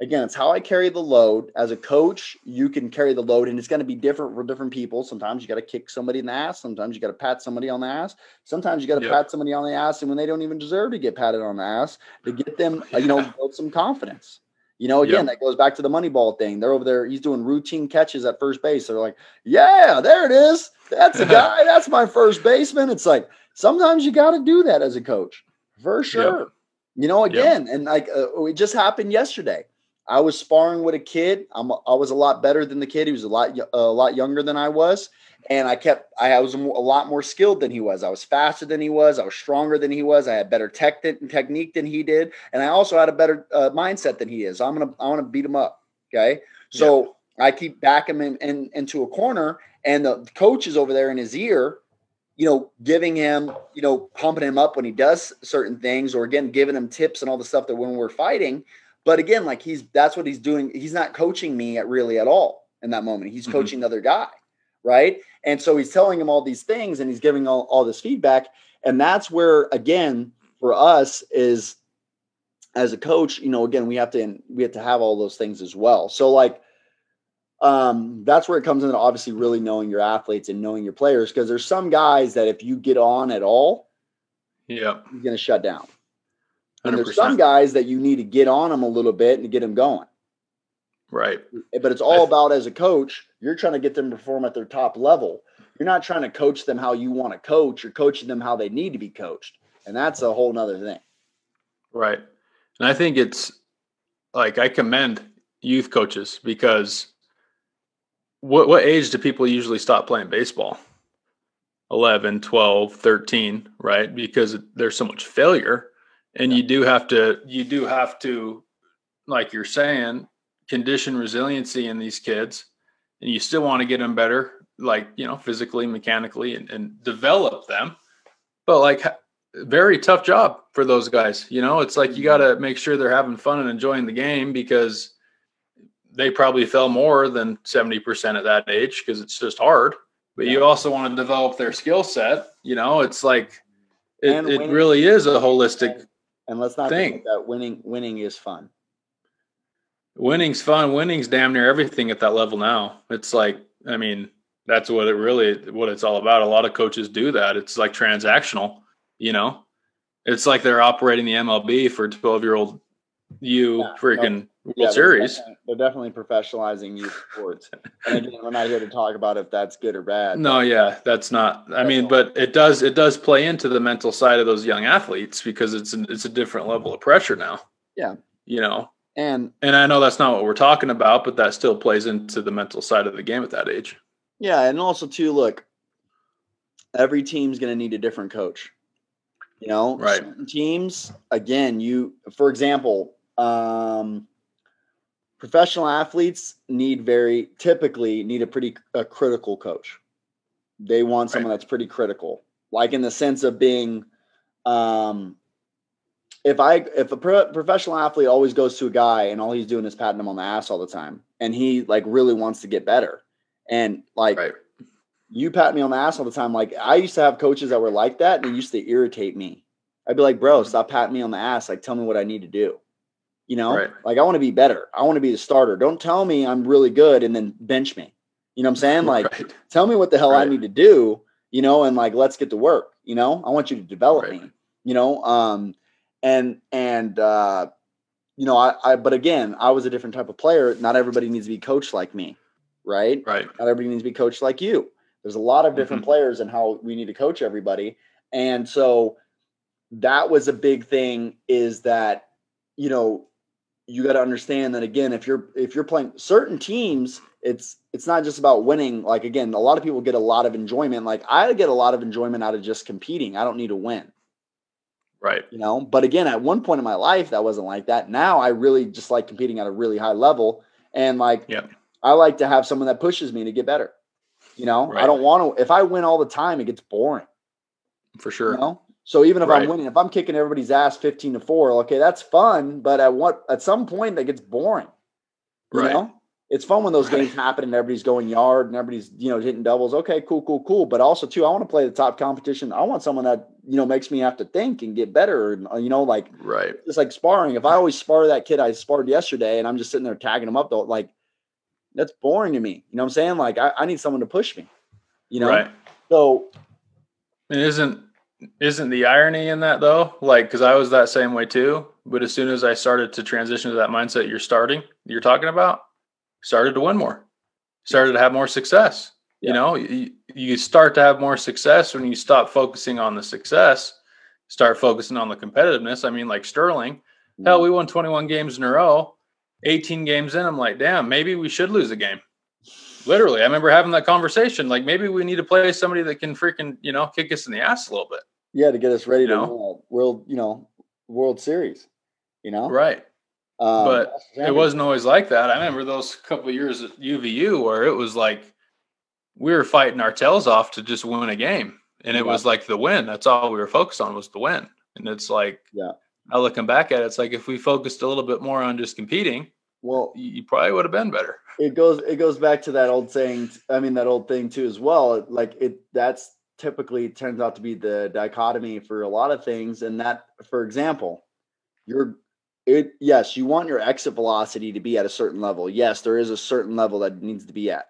again, it's how I carry the load. As a coach, you can carry the load, and it's going to be different for different people. Sometimes you got to kick somebody in the ass, sometimes you got to pat somebody on the ass, sometimes you got to Yep. pat somebody on the ass, and when they don't even deserve to get patted on the ass, to get them, uh, you know, build some confidence. You know, again, Yep. that goes back to the money ball thing. They're over there, he's doing routine catches at first base. They're like, yeah, there it is. That's a guy. That's my first baseman. It's like sometimes you got to do that as a coach, for sure. You know, again, and like uh, it just happened yesterday. I was sparring with a kid. I'm I was a lot better than the kid. He was a lot a lot younger than I was, and I kept I was a lot more skilled than he was. I was faster than he was. I was stronger than he was. I had better tech technique than he did, and I also had a better uh, mindset than he is. I'm gonna I want to beat him up. Okay, so I keep backing him in, in, into a corner, and the coach is over there in his ear, you know, giving him, you know, pumping him up when he does certain things, or again, giving him tips and all the stuff that when we're fighting. But again, like he's that's what he's doing. He's not coaching me at really at all in that moment. He's mm-hmm. coaching the other guy, right? And so he's telling him all these things and he's giving all, all this feedback. And that's where again, for us is as a coach, you know, again, we have to we have to have all those things as well. So like um, that's where it comes in obviously really knowing your athletes and knowing your players because there's some guys that if you get on at all, yeah, you're gonna shut down. And 100%. there's some guys that you need to get on them a little bit and get them going. Right. Eh, but it's all about as a coach, you're trying to get them to perform at their top level. You're not trying to coach them how you want to coach. You're coaching them how they need to be coached. And that's a whole nother thing. Right. And I think it's like I commend youth coaches because what what age do people usually stop playing baseball? 11, 12, 13, right? Because there's so much failure and you do have to you do have to like you're saying condition resiliency in these kids and you still want to get them better like you know physically mechanically and, and develop them but like very tough job for those guys. You know, it's like you mm-hmm. got to make sure they're having fun and enjoying the game because they probably fell more than 70% at that age because it's just hard. But yeah. you also want to develop their skill set. You know, it's like it, it really is a holistic and let's not think that winning winning is fun. Winning's fun. Winning's damn near everything at that level now. It's like, I mean, that's what it really what it's all about. A lot of coaches do that. It's like transactional you know, it's like they're operating the MLB for 12 year old you yeah, freaking no, World yeah, Series. They're definitely, professionalizing youth sports. and again, we're not here to talk about if that's good or bad. No, yeah, that's not. I mean, but it does it does play into the mental side of those young athletes because it's an, it's a different level of pressure now. Yeah, you know, and and I know that's not what we're talking about, but that still plays into the mental side of the game at that age. Yeah, and also too, look, every team's going to need a different coach. You know, right? teams again. You, for example, um, professional athletes need very typically need a pretty a critical coach. They want someone right. that's pretty critical, like in the sense of being. Um, if I if a pro- professional athlete always goes to a guy and all he's doing is patting him on the ass all the time, and he like really wants to get better, and like right you pat me on the ass all the time. Like I used to have coaches that were like that, and they used to irritate me. I'd be like, bro, stop patting me on the ass. Like, tell me what I need to do. You know, right. like I want to be better. I want to be the starter. Don't tell me I'm really good and then bench me. You know what I'm saying? Like, right. tell me what the hell right. I need to do. You know, and like let's get to work. You know, I want you to develop me. You know, um, and and uh, you know, I, I but again, I was a different type of player. Not everybody needs to be coached like me, right? Right. Not everybody needs to be coached like you. There's a lot of different mm-hmm. players and how we need to coach everybody. And so that was a big thing is that, you know, you got to understand that again, if you're if you're playing certain teams, it's it's not just about winning. Like again, a lot of people get a lot of enjoyment. Like I get a lot of enjoyment out of just competing. I don't need to win. Right. You know, but again, at one point in my life, that wasn't like that. Now I really just like competing at a really high level. And like, yep. I like to have someone that pushes me to get better. You know, right. I don't want to. If I win all the time, it gets boring. For sure. You know? So even if right. I'm winning, if I'm kicking everybody's ass fifteen to four, okay, that's fun. But at what at some point that gets boring. You right. know, it's fun when those right. games happen and everybody's going yard and everybody's you know hitting doubles. Okay, cool, cool, cool. But also too, I want to play the top competition. I want someone that you know makes me have to think and get better. And uh, you know, like right, it's like sparring. If I always spar that kid I sparred yesterday, and I'm just sitting there tagging him up, though, like that's boring to me. You know what I'm saying? Like I, I need someone to push me. You know, right? So, it isn't isn't the irony in that though? Like, because I was that same way too. But as soon as I started to transition to that mindset, you're starting, you're talking about, started to win more, started to have more success. Yeah. You know, you, you start to have more success when you stop focusing on the success, start focusing on the competitiveness. I mean, like Sterling, mm-hmm. hell, we won 21 games in a row 18 games in, I'm like, damn, maybe we should lose a game. Literally, I remember having that conversation. Like, maybe we need to play somebody that can freaking, you know, kick us in the ass a little bit. Yeah, to get us ready you to know? world, you know, World Series. You know, right? Um, but it wasn't always like that. I remember those couple years at UVU where it was like we were fighting our tails off to just win a game. And it yeah. was like the win. That's all we were focused on was the win. And it's like, yeah, now looking back at it, it's like if we focused a little bit more on just competing, well, you, probably would have been better. It goes, it goes back to that old saying. I mean, that old thing too, as well. Like it, that's typically turns out to be the dichotomy for a lot of things. And that, for example, you're it yes, you want your exit velocity to be at a certain level. Yes, there is a certain level that needs to be at.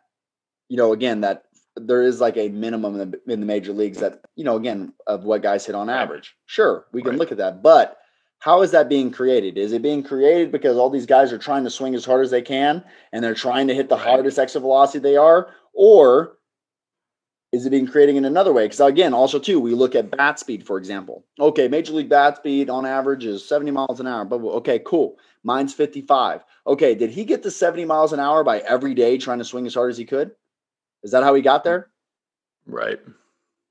You know, again, that there is like a minimum in the, in the major leagues that, you know, again, of what guys hit on average. Sure, we can right. look at that. But how is that being created? Is it being created because all these guys are trying to swing as hard as they can and they're trying to hit the right. hardest exit velocity they are? Or is it being created in another way? Because again, also too, we look at bat speed, for example. Okay, major league bat speed on average is 70 miles an hour. But okay, cool. Mine's 55. Okay, did he get to 70 miles an hour by every day trying to swing as hard as he could? Is that how he got there? Right.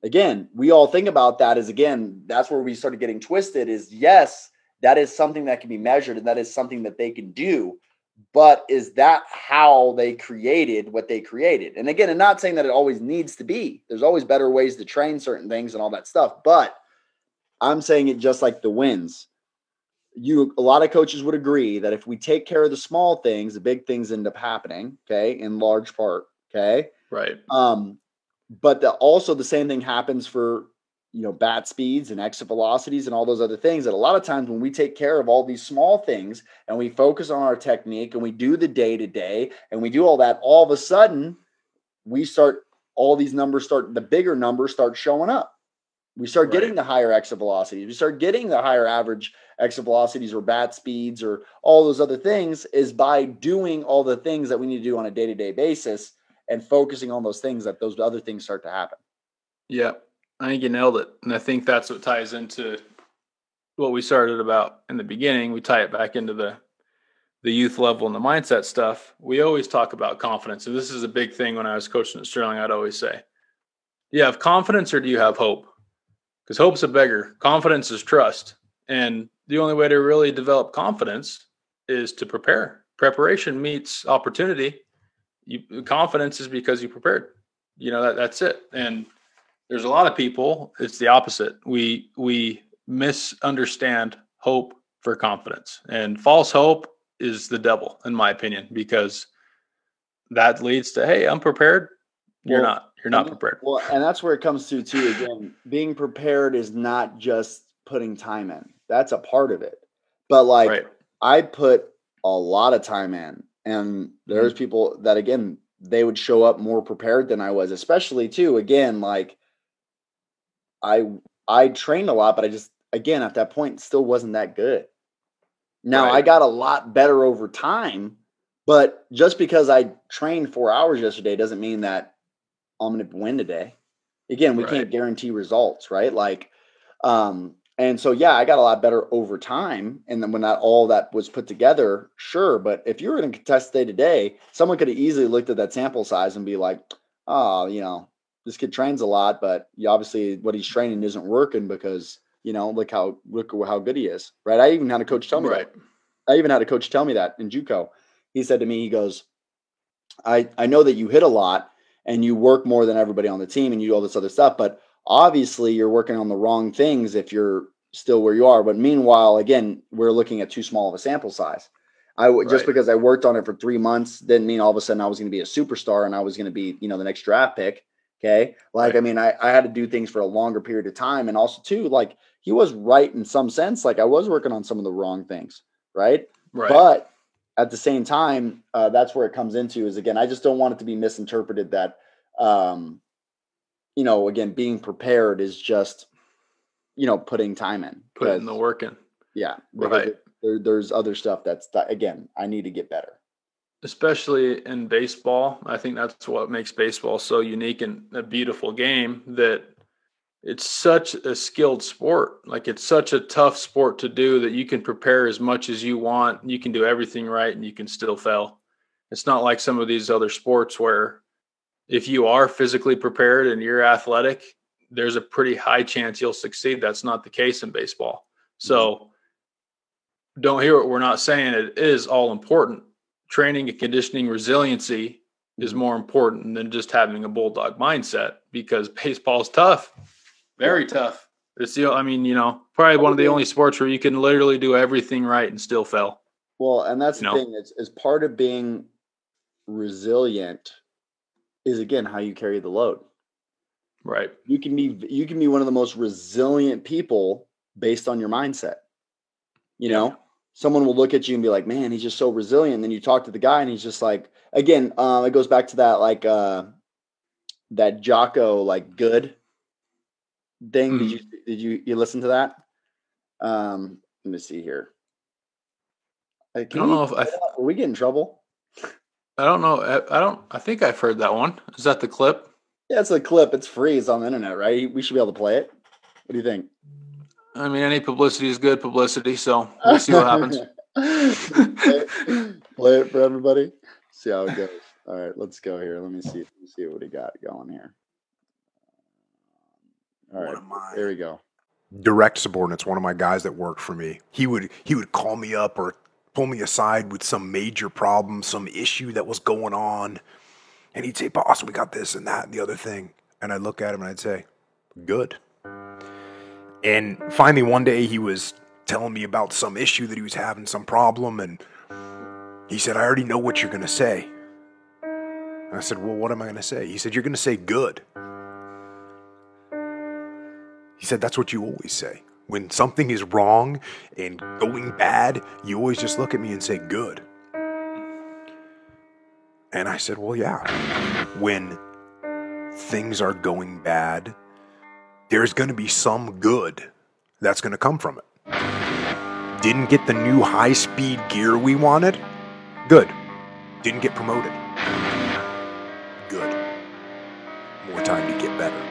Again, we all think about that as again, that's where we started getting twisted. Is yes, that is something that can be measured and that is something that they can do but is that how they created what they created? And again, I'm not saying that it always needs to be. There's always better ways to train certain things and all that stuff, but I'm saying it just like the wins. You a lot of coaches would agree that if we take care of the small things, the big things end up happening, okay, in large part, okay? Right. Um but the, also the same thing happens for you know bat speeds and exit velocities and all those other things that a lot of times when we take care of all these small things and we focus on our technique and we do the day to day and we do all that all of a sudden we start all these numbers start the bigger numbers start showing up. We start getting the higher exit velocities. We start getting the higher average exit velocities or bat speeds or all those other things is by doing all the things that we need to do on a day-to-day basis and focusing on those things that those other things start to happen. Yeah I think you nailed it. And I think that's what ties into what we started about in the beginning. We tie it back into the the youth level and the mindset stuff. We always talk about confidence. And this is a big thing when I was coaching at Sterling, I'd always say, Do you have confidence or do you have hope? Because hope's a beggar. Confidence is trust. And the only way to really develop confidence is to prepare. Preparation meets opportunity. You confidence is because you prepared. You know that that's it. And there's a lot of people it's the opposite. We we misunderstand hope for confidence. And false hope is the devil in my opinion because that leads to hey i'm prepared. You're well, not. You're not prepared. well and that's where it comes to too again being prepared is not just putting time in. That's a part of it. But like right. i put a lot of time in and there's mm-hmm. people that again they would show up more prepared than i was especially too again like I I trained a lot, but I just again at that point still wasn't that good. Now right. I got a lot better over time, but just because I trained four hours yesterday doesn't mean that I'm going to win today. Again, we right. can't guarantee results, right? Like, um, and so yeah, I got a lot better over time. And then when that all that was put together, sure. But if you were going to contest day to day, someone could have easily looked at that sample size and be like, oh, you know, this kid trains a lot, but obviously what he's training isn't working because you know look how look how good he is, right? I even had a coach tell me right. that. I even had a coach tell me that in JUCO. He said to me, he goes, "I I know that you hit a lot and you work more than everybody on the team and you do all this other stuff, but obviously you're working on the wrong things if you're still where you are. But meanwhile, again, we're looking at too small of a sample size." I right. just because I worked on it for three months didn't mean all of a sudden I was going to be a superstar and I was going to be, you know, the next draft pick. Okay. Like, right. I mean, I, I had to do things for a longer period of time. And also, too, like, he was right in some sense. Like, I was working on some of the wrong things. Right. Right. But at the same time, uh, that's where it comes into is again, I just don't want it to be misinterpreted that, um, you know, again, being prepared is just, you know, putting time in. Putting the work in. Yeah. Right. There, there's other stuff that's, again, I need to get better especially in baseball. I think that's what makes baseball so unique and a beautiful game that it's such a skilled sport. Like it's such a tough sport to do that you can prepare as much as you want. You can do everything right and you can still fail. It's not like some of these other sports where if you are physically prepared and you're athletic, there's a pretty high chance you'll succeed. That's not the case in baseball. So mm-hmm. don't hear what we're not saying. It is all important training and conditioning resiliency is more important than just having a bulldog mindset because baseball's tough, very tough. It's the I mean, you know, probably one of the only sports where you can literally do everything right and still fail. Well, and that's the No. thing. Is is part of being resilient is again how you carry the load. Right. You can be you can be one of the most resilient people based on your mindset. You know, someone will look at you and be like, "Man, he's just so resilient." And then you talk to the guy, and he's just like, again, um, it goes back to that like uh, that Jocko like good thing. Did Mhm. you did you you listen to that? Um, let me see here. Uh, I don't know if I Will we get in trouble? I don't know. I, I don't I think I've heard that one. Is that the clip? Yeah, it's a clip. It's free. It's on the internet, right? We should be able to play it. What do you think? I mean, any publicity is good publicity, so we'll see what happens. play, play it for everybody. See how it goes. All right, let's go here. Let me see. Let me see what he got going here. All One right, of mine. there we go. direct subordinates, one of my guys that worked for me, he would he would call me up or pull me aside with some major problem, some issue that was going on, and he'd say, "Boss, we got this and that and the other thing," and I'd look at him and I'd say, "Good." And finally, one day he was telling me about some issue that he was having, some problem, and he said, "I already know what you're gonna say." I said, "Well, what am I gonna say?" He said, "You're gonna say good." He said, That's what you always say. When something is wrong and going bad, you always just look at me and say, Good. And I said, Well, yeah. When things are going bad, there's going to be some good that's going to come from it. Didn't get the new high speed gear we wanted? Good. Didn't get promoted? Good. More time to get better.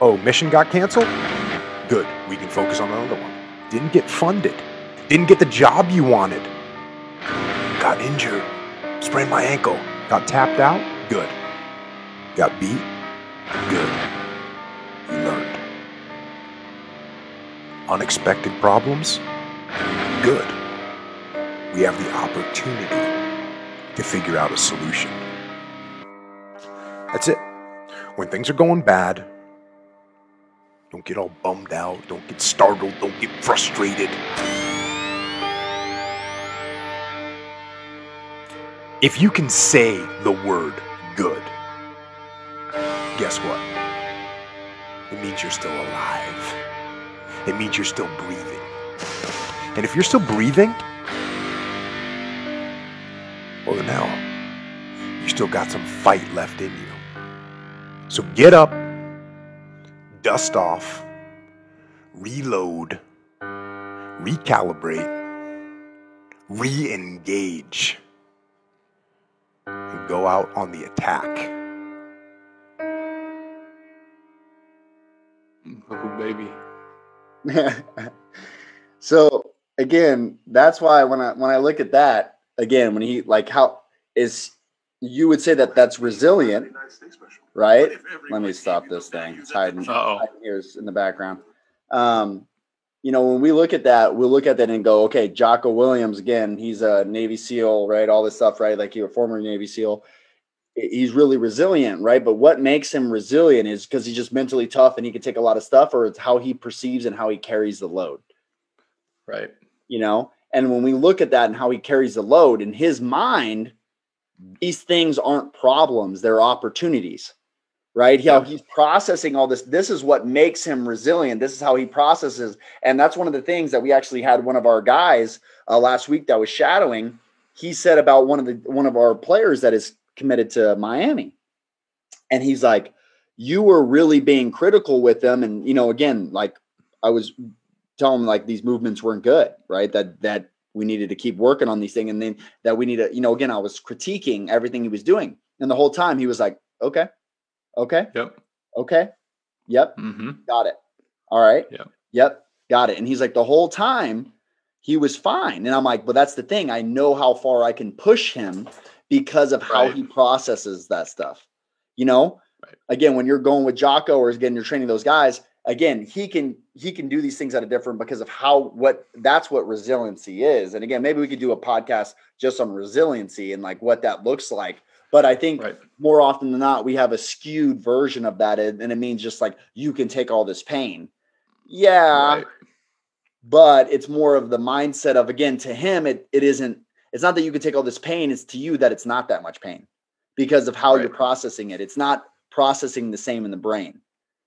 Oh, mission got canceled? Good. We can focus on another one. Didn't get funded. Didn't get the job you wanted. Got injured. Sprained my ankle. Got tapped out? Good. Got beat? Good. Learned. Unexpected problems? Good. We have the opportunity to figure out a solution. That's it. When things are going bad, don't get all bummed out. Don't get startled. Don't get frustrated. If you can say the word good, guess what? It means you're still alive. It means you're still breathing. And if you're still breathing, well, then hell, you still got some fight left in you. So get up, dust off, reload, recalibrate, re engage, and go out on the attack. Oh, baby. so again, that's why when I when I look at that again, when he like how is you would say that that's resilient, right? Let me stop this thing. It's hiding, hiding ears in the background. Um, you know, when we look at that, we'll look at that and go, okay, Jocko Willink again, he's a Navy SEAL, right? All this stuff, right? Like he a former Navy SEAL. He's really resilient, right? But what makes him resilient is because he's just mentally tough and he can take a lot of stuff, or it's how he perceives and how he carries the load Right. you know and when we look at that and how he carries the load in his mind these things aren't problems they're opportunities right how Yeah. he's processing all this this is what makes him resilient this is how he processes and that's one of the things that we actually had one of our guys uh, last week that was shadowing he said about one of the one of our players that is committed to miami. And he's like you were really being critical with them. And you know again like i was telling him like these movements weren't good right? That that we needed to keep working on these things and then that we need to you know again i was critiquing everything he was doing. And the whole time he was like okay okay Yep. okay yep Mm-hmm. got it. All right Yep. yep got it. And he's like the whole time he was fine. And i'm like but that's the thing. I know how far i can push him because of how Right. he processes that stuff you know Right. again when you're going with jocko or again you're training those guys again he can he can do these things at a different because of how what that's what resiliency is and again maybe we could do a podcast just on resiliency and like what that looks like But I think Right. more often than not, we have a skewed version of that, and it means just like you can take all this pain. Yeah, but it's more of the mindset of again to him it it isn't it's not that you can take all this pain it's to you that it's not that much pain because of how you're processing it. It's not processing the same in the brain.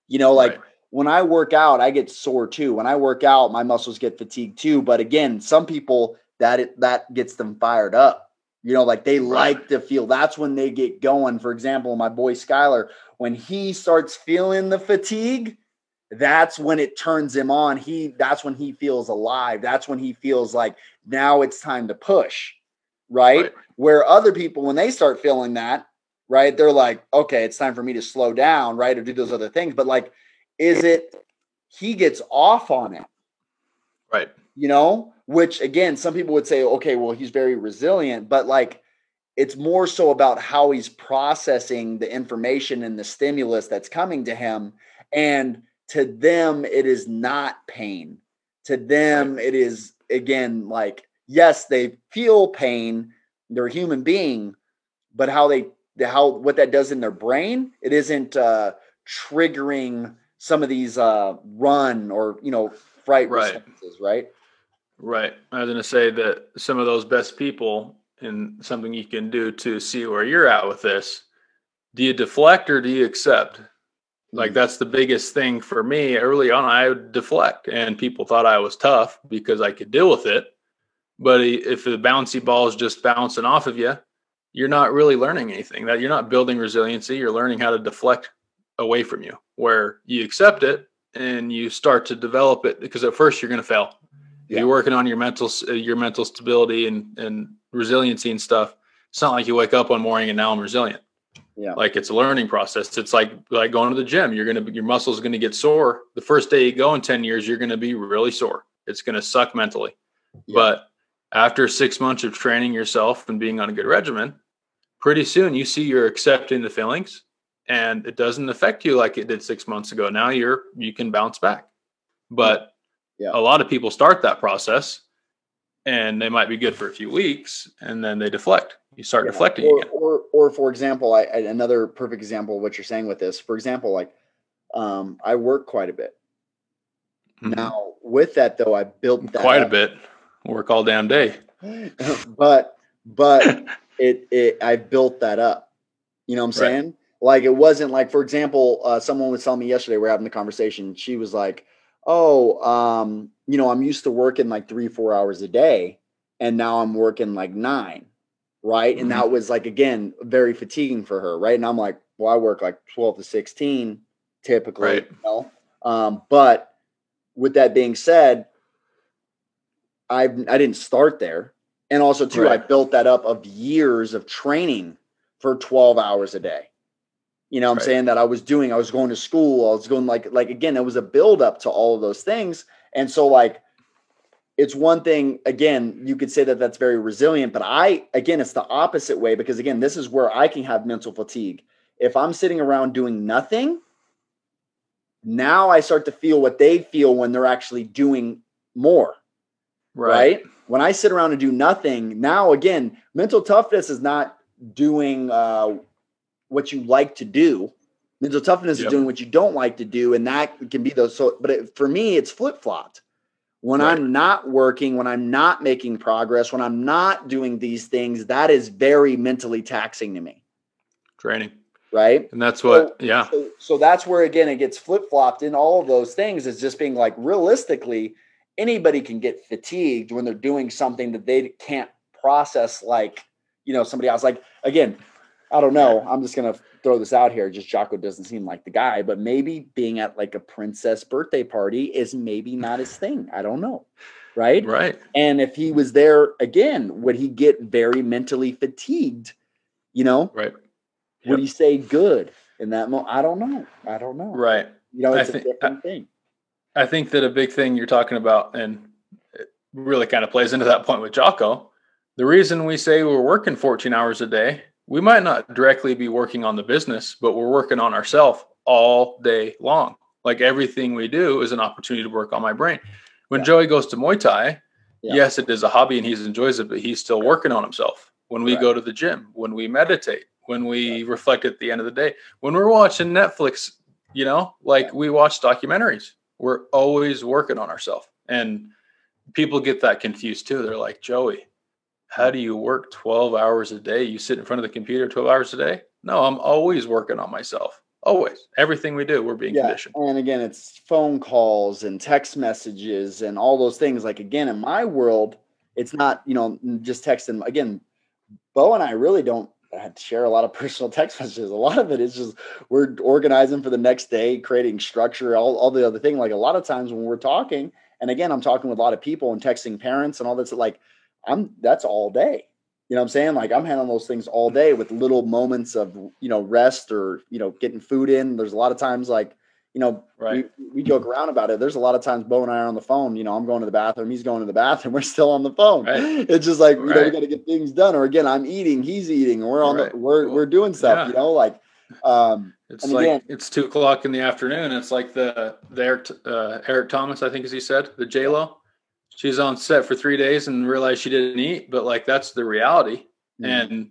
You know like Right. when i work out i get sore too. When i work out my muscles get fatigued too. But again some people that it, that gets them fired up. You know like they Right. like to feel that's when they get going. For example my boy skylar when he starts feeling the fatigue that's when it turns him on. He that's when he feels alive. That's when he feels like now it's time to push right, Right. where other people when they start feeling that right they're like okay it's time for me to slow down right or do those other things. But like is it he gets off on it. Right. you know? Which again some people would say okay well he's very resilient. But like it's more so about how he's processing the information and the stimulus that's coming to him. And to them it is not pain to them it is again like yes they feel pain they're a human being but how they how what that does in their brain it isn't uh triggering some of these uh run or you know fright Right. responses right Right. I was going to say that some of those best people, and something you can do to see where you're at with this. Do you deflect or do you accept? Like Mhm. that's the biggest thing for me. Early on, I would deflect, and people thought I was tough because I could deal with it. But if the bouncy ball is just bouncing off of you, you're not really learning anything. That you're not building resiliency. You're learning how to deflect away from you. Where you accept it and you start to develop it, because at first you're going to fail. If Yeah. you're working on your mental uh, your mental stability and and resiliency and stuff, it's not like you wake up one morning and now I'm resilient. Yeah Like it's a learning process. It's like like going to the gym. You're gonna your muscles going to get sore. The first day you go in ten years, you're going to be really sore. It's going to suck mentally. Yeah. But after six months of training yourself and being on a good regimen, pretty soon you see you're accepting the feelings, and it doesn't affect you like it did six months ago. Now you're you can bounce back. But Yeah. a lot of people start that process and they might be good for a few weeks and then they deflect. You start Yeah. deflecting or, again. or or for example I, another perfect example of what you're saying with this for example like um i work quite a bit Mhm. now with that though i built that Quite a bit. Work all damn day. but but it it I built that up. You know what I'm Right. saying? Like it wasn't like, for example, uh, someone was telling me yesterday, we are having the conversation. She was like, "Oh, um, you know, I'm used to working like three, four hours a day, and now I'm working like nine, right?" Mhm. And that was like again very fatiguing for her, right? And I'm like, "Well, I work like 12 to 16 typically, Right. you know." Um, but with that being said, I I didn't start there, and also too, I built that up of years of training for 12 hours a day. You know what I'm Right. saying? That I was doing, I was going to school, I was going like like again, it was a build up to all of those things. And so like it's one thing again, you could say that that's very resilient, but I again, it's the opposite way because again, this is where I can have mental fatigue. If I'm sitting around doing nothing, now I start to feel what they feel when they're actually doing more right. When I sit around and do nothing, now again, mental toughness is not doing uh, what you like to do. Mental toughness Yep. is doing what you don't like to do, and that can be those. So, but it, for me, it's flip flopped. When Right. I'm not working, when I'm not making progress, when I'm not doing these things, that is very mentally taxing to me. Training. Right. And that's what, So- yeah. So, so that's where again it gets flip flopped in all of those things. Is just being like realistically, anybody can get fatigued when they're doing something that they can't process, like you know somebody else. Like again, I don't know. I'm just gonna throw this out here. Just Jocko doesn't seem like the guy, but maybe being at like a princess birthday party is maybe not his thing. I don't know. Right. Right. And if he was there again, would he get very mentally fatigued? You know, Right. would Yep. he say good in that moment? I don't know. I don't know. Right. You know, I it's a think- different thing. I think that a big thing you're talking about, and it really kind of plays into that point with Jocko. The reason we say we're working 14 hours a day, we might not directly be working on the business, but we're working on ourselves all day long. Like everything we do is an opportunity to work on my brain. When Yeah. Joey goes to Muay Thai, Yeah. yes, it is a hobby and he enjoys it, but he's still working on himself. When we Right. go to the gym, when we meditate, when we reflect at the end of the day. When we're watching Netflix, you know, like we watch documentaries, we're always working on ourselves. And people get that confused too. They're like, Joey, how do you work 12 hours a day? You sit in front of the computer 12 hours a day? No, I'm always working on myself. Always. Everything we do, we're being yeah. conditioned. And again, it's phone calls and text messages and all those things. Like again, in my world, it's not, you know, just texting. Again, Beau and I really don't share a lot of personal text messages. A lot of it is just we're organizing for the next day, creating structure, all, all the other thing. Like a lot of times when we're talking, and again, I'm talking with a lot of people and texting parents and all this, like I'm that's all day. You know what I'm saying? Like I'm handling those things all day with little moments of, you know, rest or, you know, getting food in. There's a lot of times like, you know, right. we, we joke around about it. There's a lot of times Beau and I are on the phone, you know, I'm going to the bathroom, he's going to the bathroom, we're still on the phone. Right. It's just like, you right. know, we got to get things done. Or again, I'm eating, he's eating, we're on the, we're, we're doing stuff, yeah. you know, like, um, it's like again, it's two o'clock in the afternoon. It's like the, the Eric, uh, Eric Thomas, I think, as he said, the J Lo she's on set for three days and realized she didn't eat, but like that's the reality. Mm-hmm. And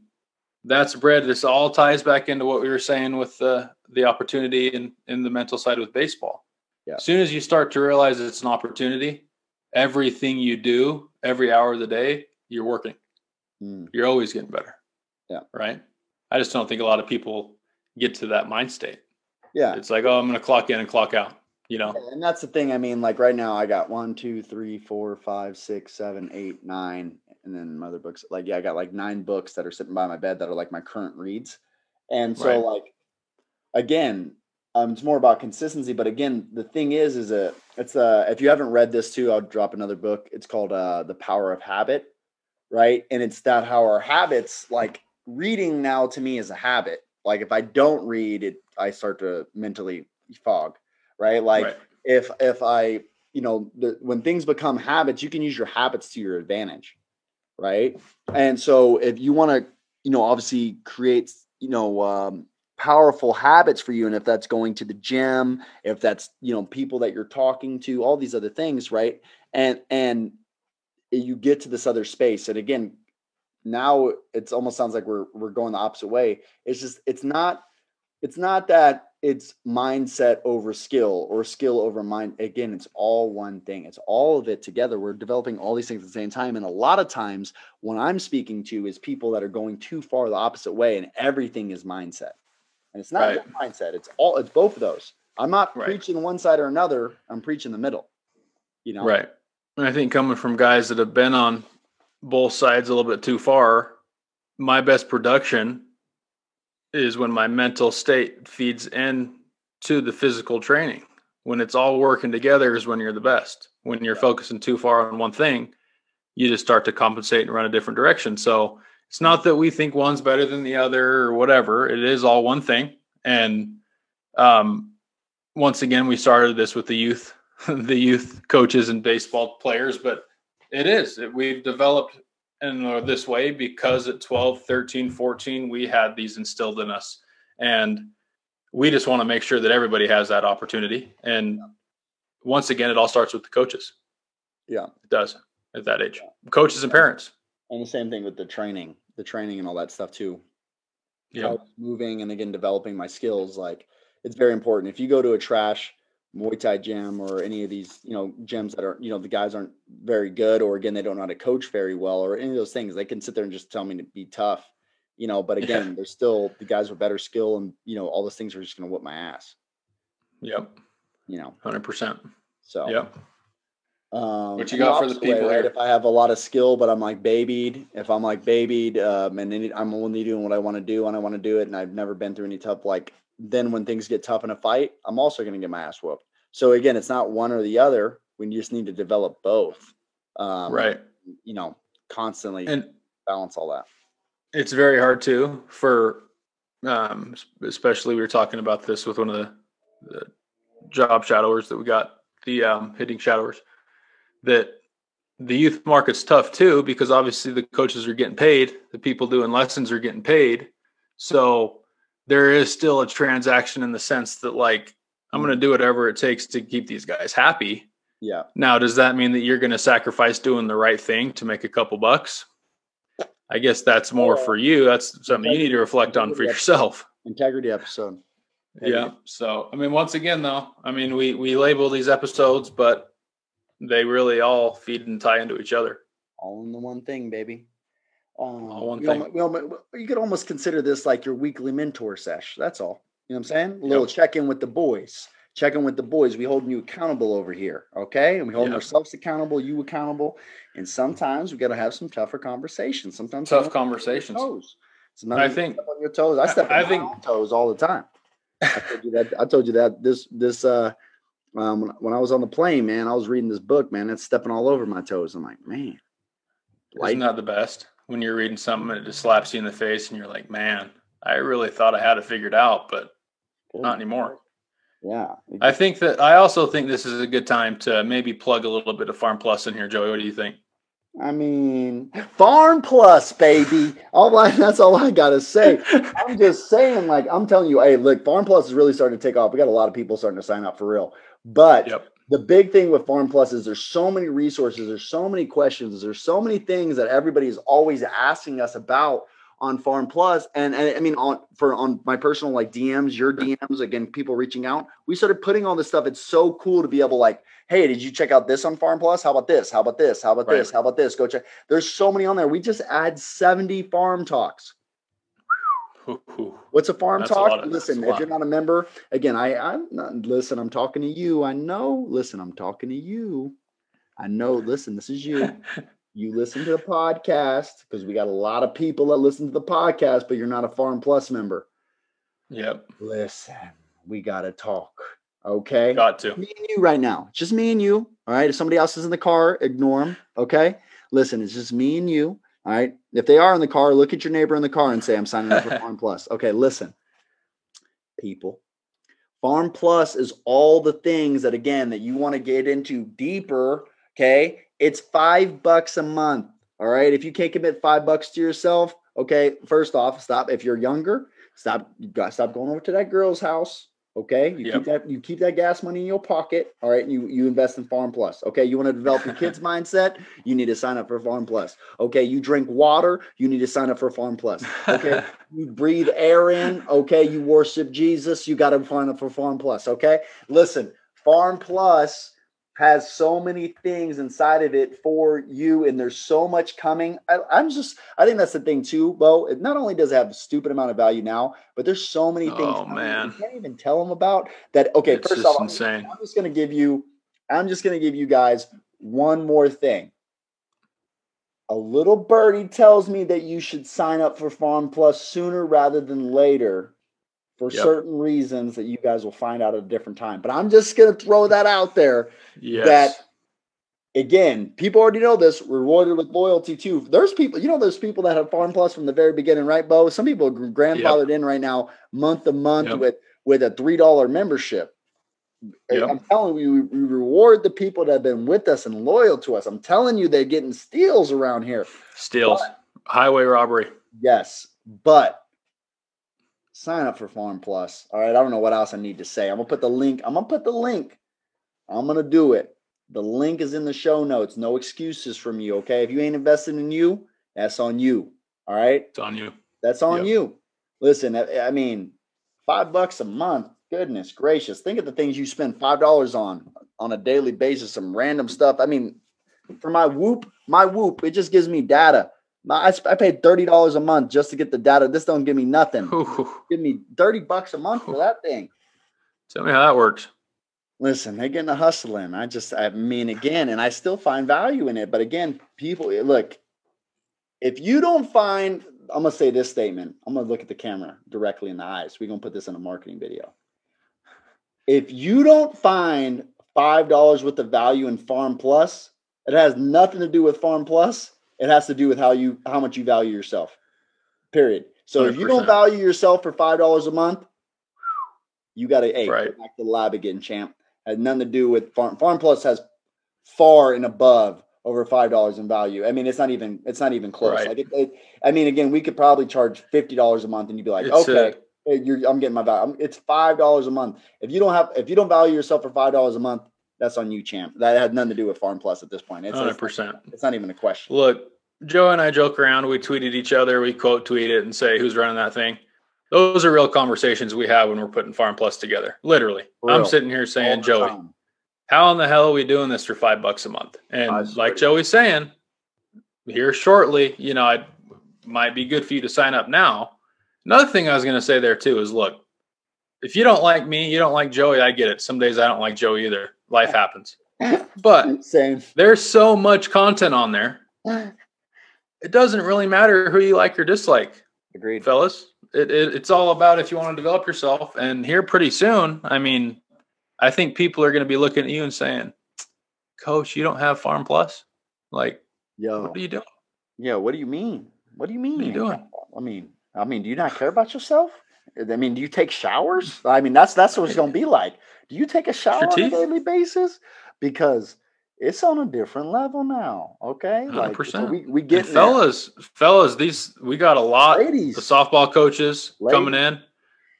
that's bread. This all ties back into what we were saying with the the opportunity and in the mental side with baseball. Yeah. As soon as you start to realize it's an opportunity, everything you do, every hour of the day, you're working. Mm. You're always getting better. Yeah. Right. I just don't think a lot of people get to that mind state. Yeah. It's like, oh, I'm going to clock in and clock out you know? And that's the thing i mean like right now i got one two three four five six seven eight nine and then my other books like yeah i got like nine books that are sitting by my bed that are like my current reads and so right. like again um, it's more about consistency but again the thing is is a it's uh if you haven't read this too i'll drop another book it's called uh the power of habit right? And it's that how our habits like reading now to me is a habit like if i don't read it i start to mentally fog right? Like right. if if I, you know, the, when things become habits, you can use your habits to your advantage, right? And so if you want to, you know, obviously create, you know, um, powerful habits for you and if that's going to the gym if that's you know people that you're talking to all these other things right and and you get to this other space and again now it's almost sounds like we're we're going the opposite way it's just it's not it's not that it's mindset over skill or skill over mind. Again, it's all one thing. It's all of it together. We're developing all these things at the same time. And a lot of times, when I'm speaking to is people that are going too far the opposite way, and everything is mindset. And it's not right. mindset. It's all. It's both of those. I'm not right. preaching one side or another. I'm preaching the middle. You know. Right. And I think coming from guys that have been on both sides a little bit too far, my best production is when my mental state feeds in to the physical training. When it's all working together is when you're the best. When you're focusing too far on one thing, you just start to compensate and run a different direction. So it's not that we think one's better than the other or whatever. It is all one thing. And um, once again, we started this with the youth, the youth coaches and baseball players, but it is. We've developed in uh, this way because at 12 13 14 we had these instilled in us. And we just want to make sure that everybody has that opportunity. And once again it all starts with the coaches. Yeah. It does at that age. Yeah. coaches and parents. And the same thing with the training the training and all that stuff too. Yeah. Moving and again developing my skills like it's very important. If you go to a trash Muay Thai gym or any of these, you know, gyms that are, you know, the guys aren't very good, or again, they don't know how to coach very well, or any of those things. They can sit there and just tell me to be tough, you know, but again, yeah. there's still the guys with better skill and, you know, all those things are just going to whip my ass. Yep. You know, 100%. So, yep. Um, what you got for the people way, right? If I have a lot of skill, but I'm like babied, if I'm like babied, um, and I'm only doing what I want to do and I want to do it, and I've never been through any tough like then when things get tough in a fight, I'm also going to get my ass whooped. So again, it's not one or the other. We just need to develop both. Um, right. You know, constantly and balance all that. It's very hard too for, um, especially we were talking about this with one of the, the job shadowers that we got, the um, hitting shadowers, that the youth market's tough too because obviously the coaches are getting paid, the people doing lessons are getting paid. So there is still a transaction in the sense that like I'm going to do whatever it takes to keep these guys happy. Yeah. Now, does that mean that you're going to sacrifice doing the right thing to make a couple bucks? I guess that's more for you. That's something you need to reflect on for yourself. Integrity episode. Yeah. So, I mean, once again, though, I mean, we we label these episodes, but they really all feed and tie into each other. All in the one thing, baby. Um, All one thing. almo- we you could almost consider this like your weekly mentor sesh. That's all. You know what I'm saying? A little check in with the boys. Check in with the boys. We holding you accountable over here, okay? And we holding Yeah. ourselves accountable, you accountable. And sometimes we got to have some tougher conversations. Sometimes Tough don't step on your conversations. toes. Sometimes I think- on your toes. I step on I my think- toes all the time. I told you that. I told you that this this uh um when, when I was on the plane, man, I was reading this book, man. It's stepping all over my toes. I'm like, man, Isn't that the best when you're reading something and it just slaps you in the face and you're like, man, I really thought I had it figured out, but not anymore. Yeah. I think that I also think this is a good time to maybe plug a little bit of Farm Plus in here, Joey. What do you think? I mean, Farm Plus, baby. All I, that's all I gotta say. I'm just saying, like, I'm telling you, hey, look, Farm Plus is really starting to take off. We got a lot of people starting to sign up for real. But Yep. The big thing with Farm Plus is there's so many resources, there's so many questions, there's so many things that everybody is always asking us about on Farm Plus. And, and I mean, on for on my personal like DMs, your DMs, again, people reaching out. We started putting all this stuff. It's so cool to be able like, hey, did you check out this on Farm Plus? How about this? How about this? How about Right. this? How about this? Go check. There's so many on there. We just add 70 farm talks. What's a farm That's talk? of- listen, if you're not a member, again, I I'm not listen, I'm talking to you. I know. Listen, I'm talking to you. I know. Listen, this is you. You listen to the podcast because we got a lot of people that listen to the podcast, but you're not a Farm Plus member. Yep. Listen, we gotta talk. Okay. Got to. me and you right now. Just me and you. All right. If somebody else is in the car, ignore them. Okay. Listen, it's just me and you. All right. If they are in the car, look at your neighbor in the car and say, I'm signing up for Farm Plus. Okay. Listen, people. Farm Plus is all the things that, again, that you want to get into deeper. Okay. It's five bucks a month. All right. If you can't commit five bucks to yourself, okay. First off, stop. If you're younger, stop. You got stop going over to that girl's house. Okay, you Yep. keep that you keep that gas money in your pocket. All right, you you invest in Farm Plus. Okay, you want to develop your kids' mindset, you need to sign up for Farm Plus. Okay, you drink water, you need to sign up for Farm Plus. Okay, you breathe air in. Okay, you worship Jesus, you got to sign up for Farm Plus. Okay, listen, Farm Plus has so many things inside of it for you, and there's so much coming. I, I'm just, I think that's the thing too, Beau. It not only does it have a stupid amount of value now, but there's so many things Oh, man. you can't even tell them about that. Okay, It's first off, I'm- insane. I'm just gonna give you, I'm just gonna give you guys one more thing. A little birdie tells me that you should sign up for Farm Plus sooner rather than later for Yep. certain reasons that you guys will find out at a different time. But I'm just gonna throw that out there Yes. that again, people already know this. Rewarded with loyalty too. There's people, you know, there's people that have Farm Plus from the very beginning, right, Beau? Some people are grandfathered in right now, month to month Yep. with with a three dollar membership. Yep. I'm telling you, we reward the people that have been with us and loyal to us. I'm telling you, they're getting steals around here. Steals. Highway robbery. Yes, but sign up for Farm Plus. All right, I don't know what else I need to say. I'm gonna put the link. I'm gonna put the link. I'm gonna do it. The link is in the show notes. No excuses from you. Okay, if you ain't invested in you, that's on you. All right, It's on you. that's on Yep. you. Listen, I, I mean, five bucks a month. Goodness gracious! Think of the things you spend five dollars on on a daily basis. Some random stuff. I mean, for my Whoop, my Whoop, it just gives me data. My, I, sp- I paid thirty dollars a month just to get the data. This don't give me nothing. Give me thirty bucks a month for that thing. Tell me how that works. Listen, they're getting a hustle in. I just, I mean, again, and I still find value in it. But again, people, eh, look, if you don't find, I'm gonna say this statement. I'm gonna look at the camera directly in the eyes. We're gonna put this in a marketing video. If you don't find five dollars worth of value in Farm Plus, it has nothing to do with Farm Plus. It has to do with how you, how much you value yourself. Period. So if you don't value yourself for five dollars a month, you got to hey, Right. go back to the lab again, champ. Has nothing to do with Farm Farm Plus has far and above over five dollars in value. I mean, it's not even it's not even close. Right. Like, it, it, I mean, again, we could probably charge fifty dollars a month, and you'd be like, It's okay, I'm getting my value. It's five dollars a month. If you don't have, if you don't value yourself for five dollars a month, that's on you, champ. That had nothing to do with Farm Plus at this point. It's, Hundred it's, percent. it's not even a question. Look, Joe and I joke around. We tweeted each other. We quote tweet it and say who's running that thing. Those are real conversations we have when we're putting Farm Plus together. Literally, Real. I'm sitting here saying, Joey, time. how in the hell are we doing this for five bucks a month? And like Joey's saying, here shortly, you know, it might be good for you to sign up now. Another thing I was going to say there too is look, if you don't like me, you don't like Joey, I get it. Some days I don't like Joey either. Life happens. But Same. there's so much content on there. It doesn't really matter who you like or dislike, Agreed. fellas. It, it, it's all about if you want to develop yourself. And here pretty soon, I mean, I think people are going to be looking at you and saying, Coach, you don't have Farm Plus? Like, Yo. what are you doing? Yeah, what do you mean? What do you mean? What are you doing? I mean, I mean, do you not care about yourself? I mean, do you take showers? I mean, that's that's what it's gonna be like. Do you take a shower on a daily basis? Because it's on a different level now. Okay, like so 100%. we we get fellas, fellas, these we got a lot. ladies. The softball coaches coming in,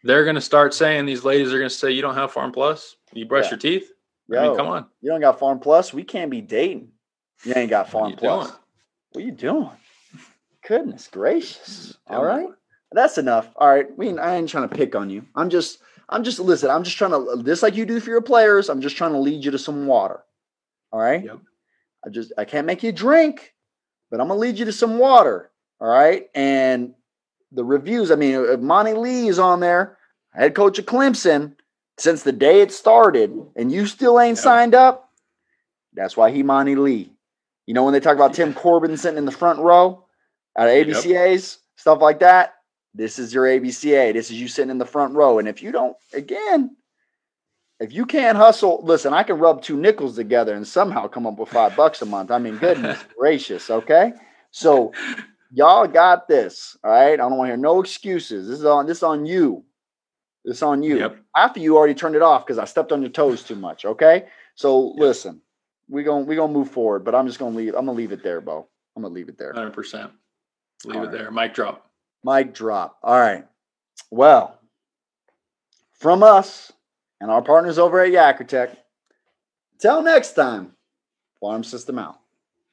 they're going to start saying these ladies are going to say, "You don't have Farm Plus. You brush Yeah. your teeth." I mean, come on. you don't got Farm Plus. We can't be dating. You ain't got Farm you Plus. doing? What are you doing? Goodness gracious! All right, that's enough. All right, we I ain't trying to pick on you. I'm just I'm just listen. I'm just trying to just like you do for your players. I'm just trying to lead you to some water. All right. Yep. I just I can't make you drink, but I'm gonna lead you to some water. All right. And the reviews. I mean, if Monte Lee is on there, head coach of Clemson, since the day it started, and you still ain't Yep. signed up. That's why he Monte Lee. You know when they talk about Tim Corbin sitting in the front row at Yep. ABCA's stuff like that. This is your ABCA. This is you sitting in the front row. And if you don't, again, if you can't hustle, listen, I can rub two nickels together and somehow come up with five bucks a month. I mean, goodness gracious. Okay. So y'all got this. All right. I don't want to hear no excuses. This is on this is on you. This is on you. Yep. After you already turned it off because I stepped on your toes too much. Okay. So Yep. listen, we're gonna we're gonna move forward, but I'm just gonna leave. I'm gonna leave it there, Beau. I'm gonna leave it there. Hundred percent. Leave All it right. there. Mic drop. Mic drop. All right. Well, from us and our partners over at Yakkertech, till next time, Farm System out.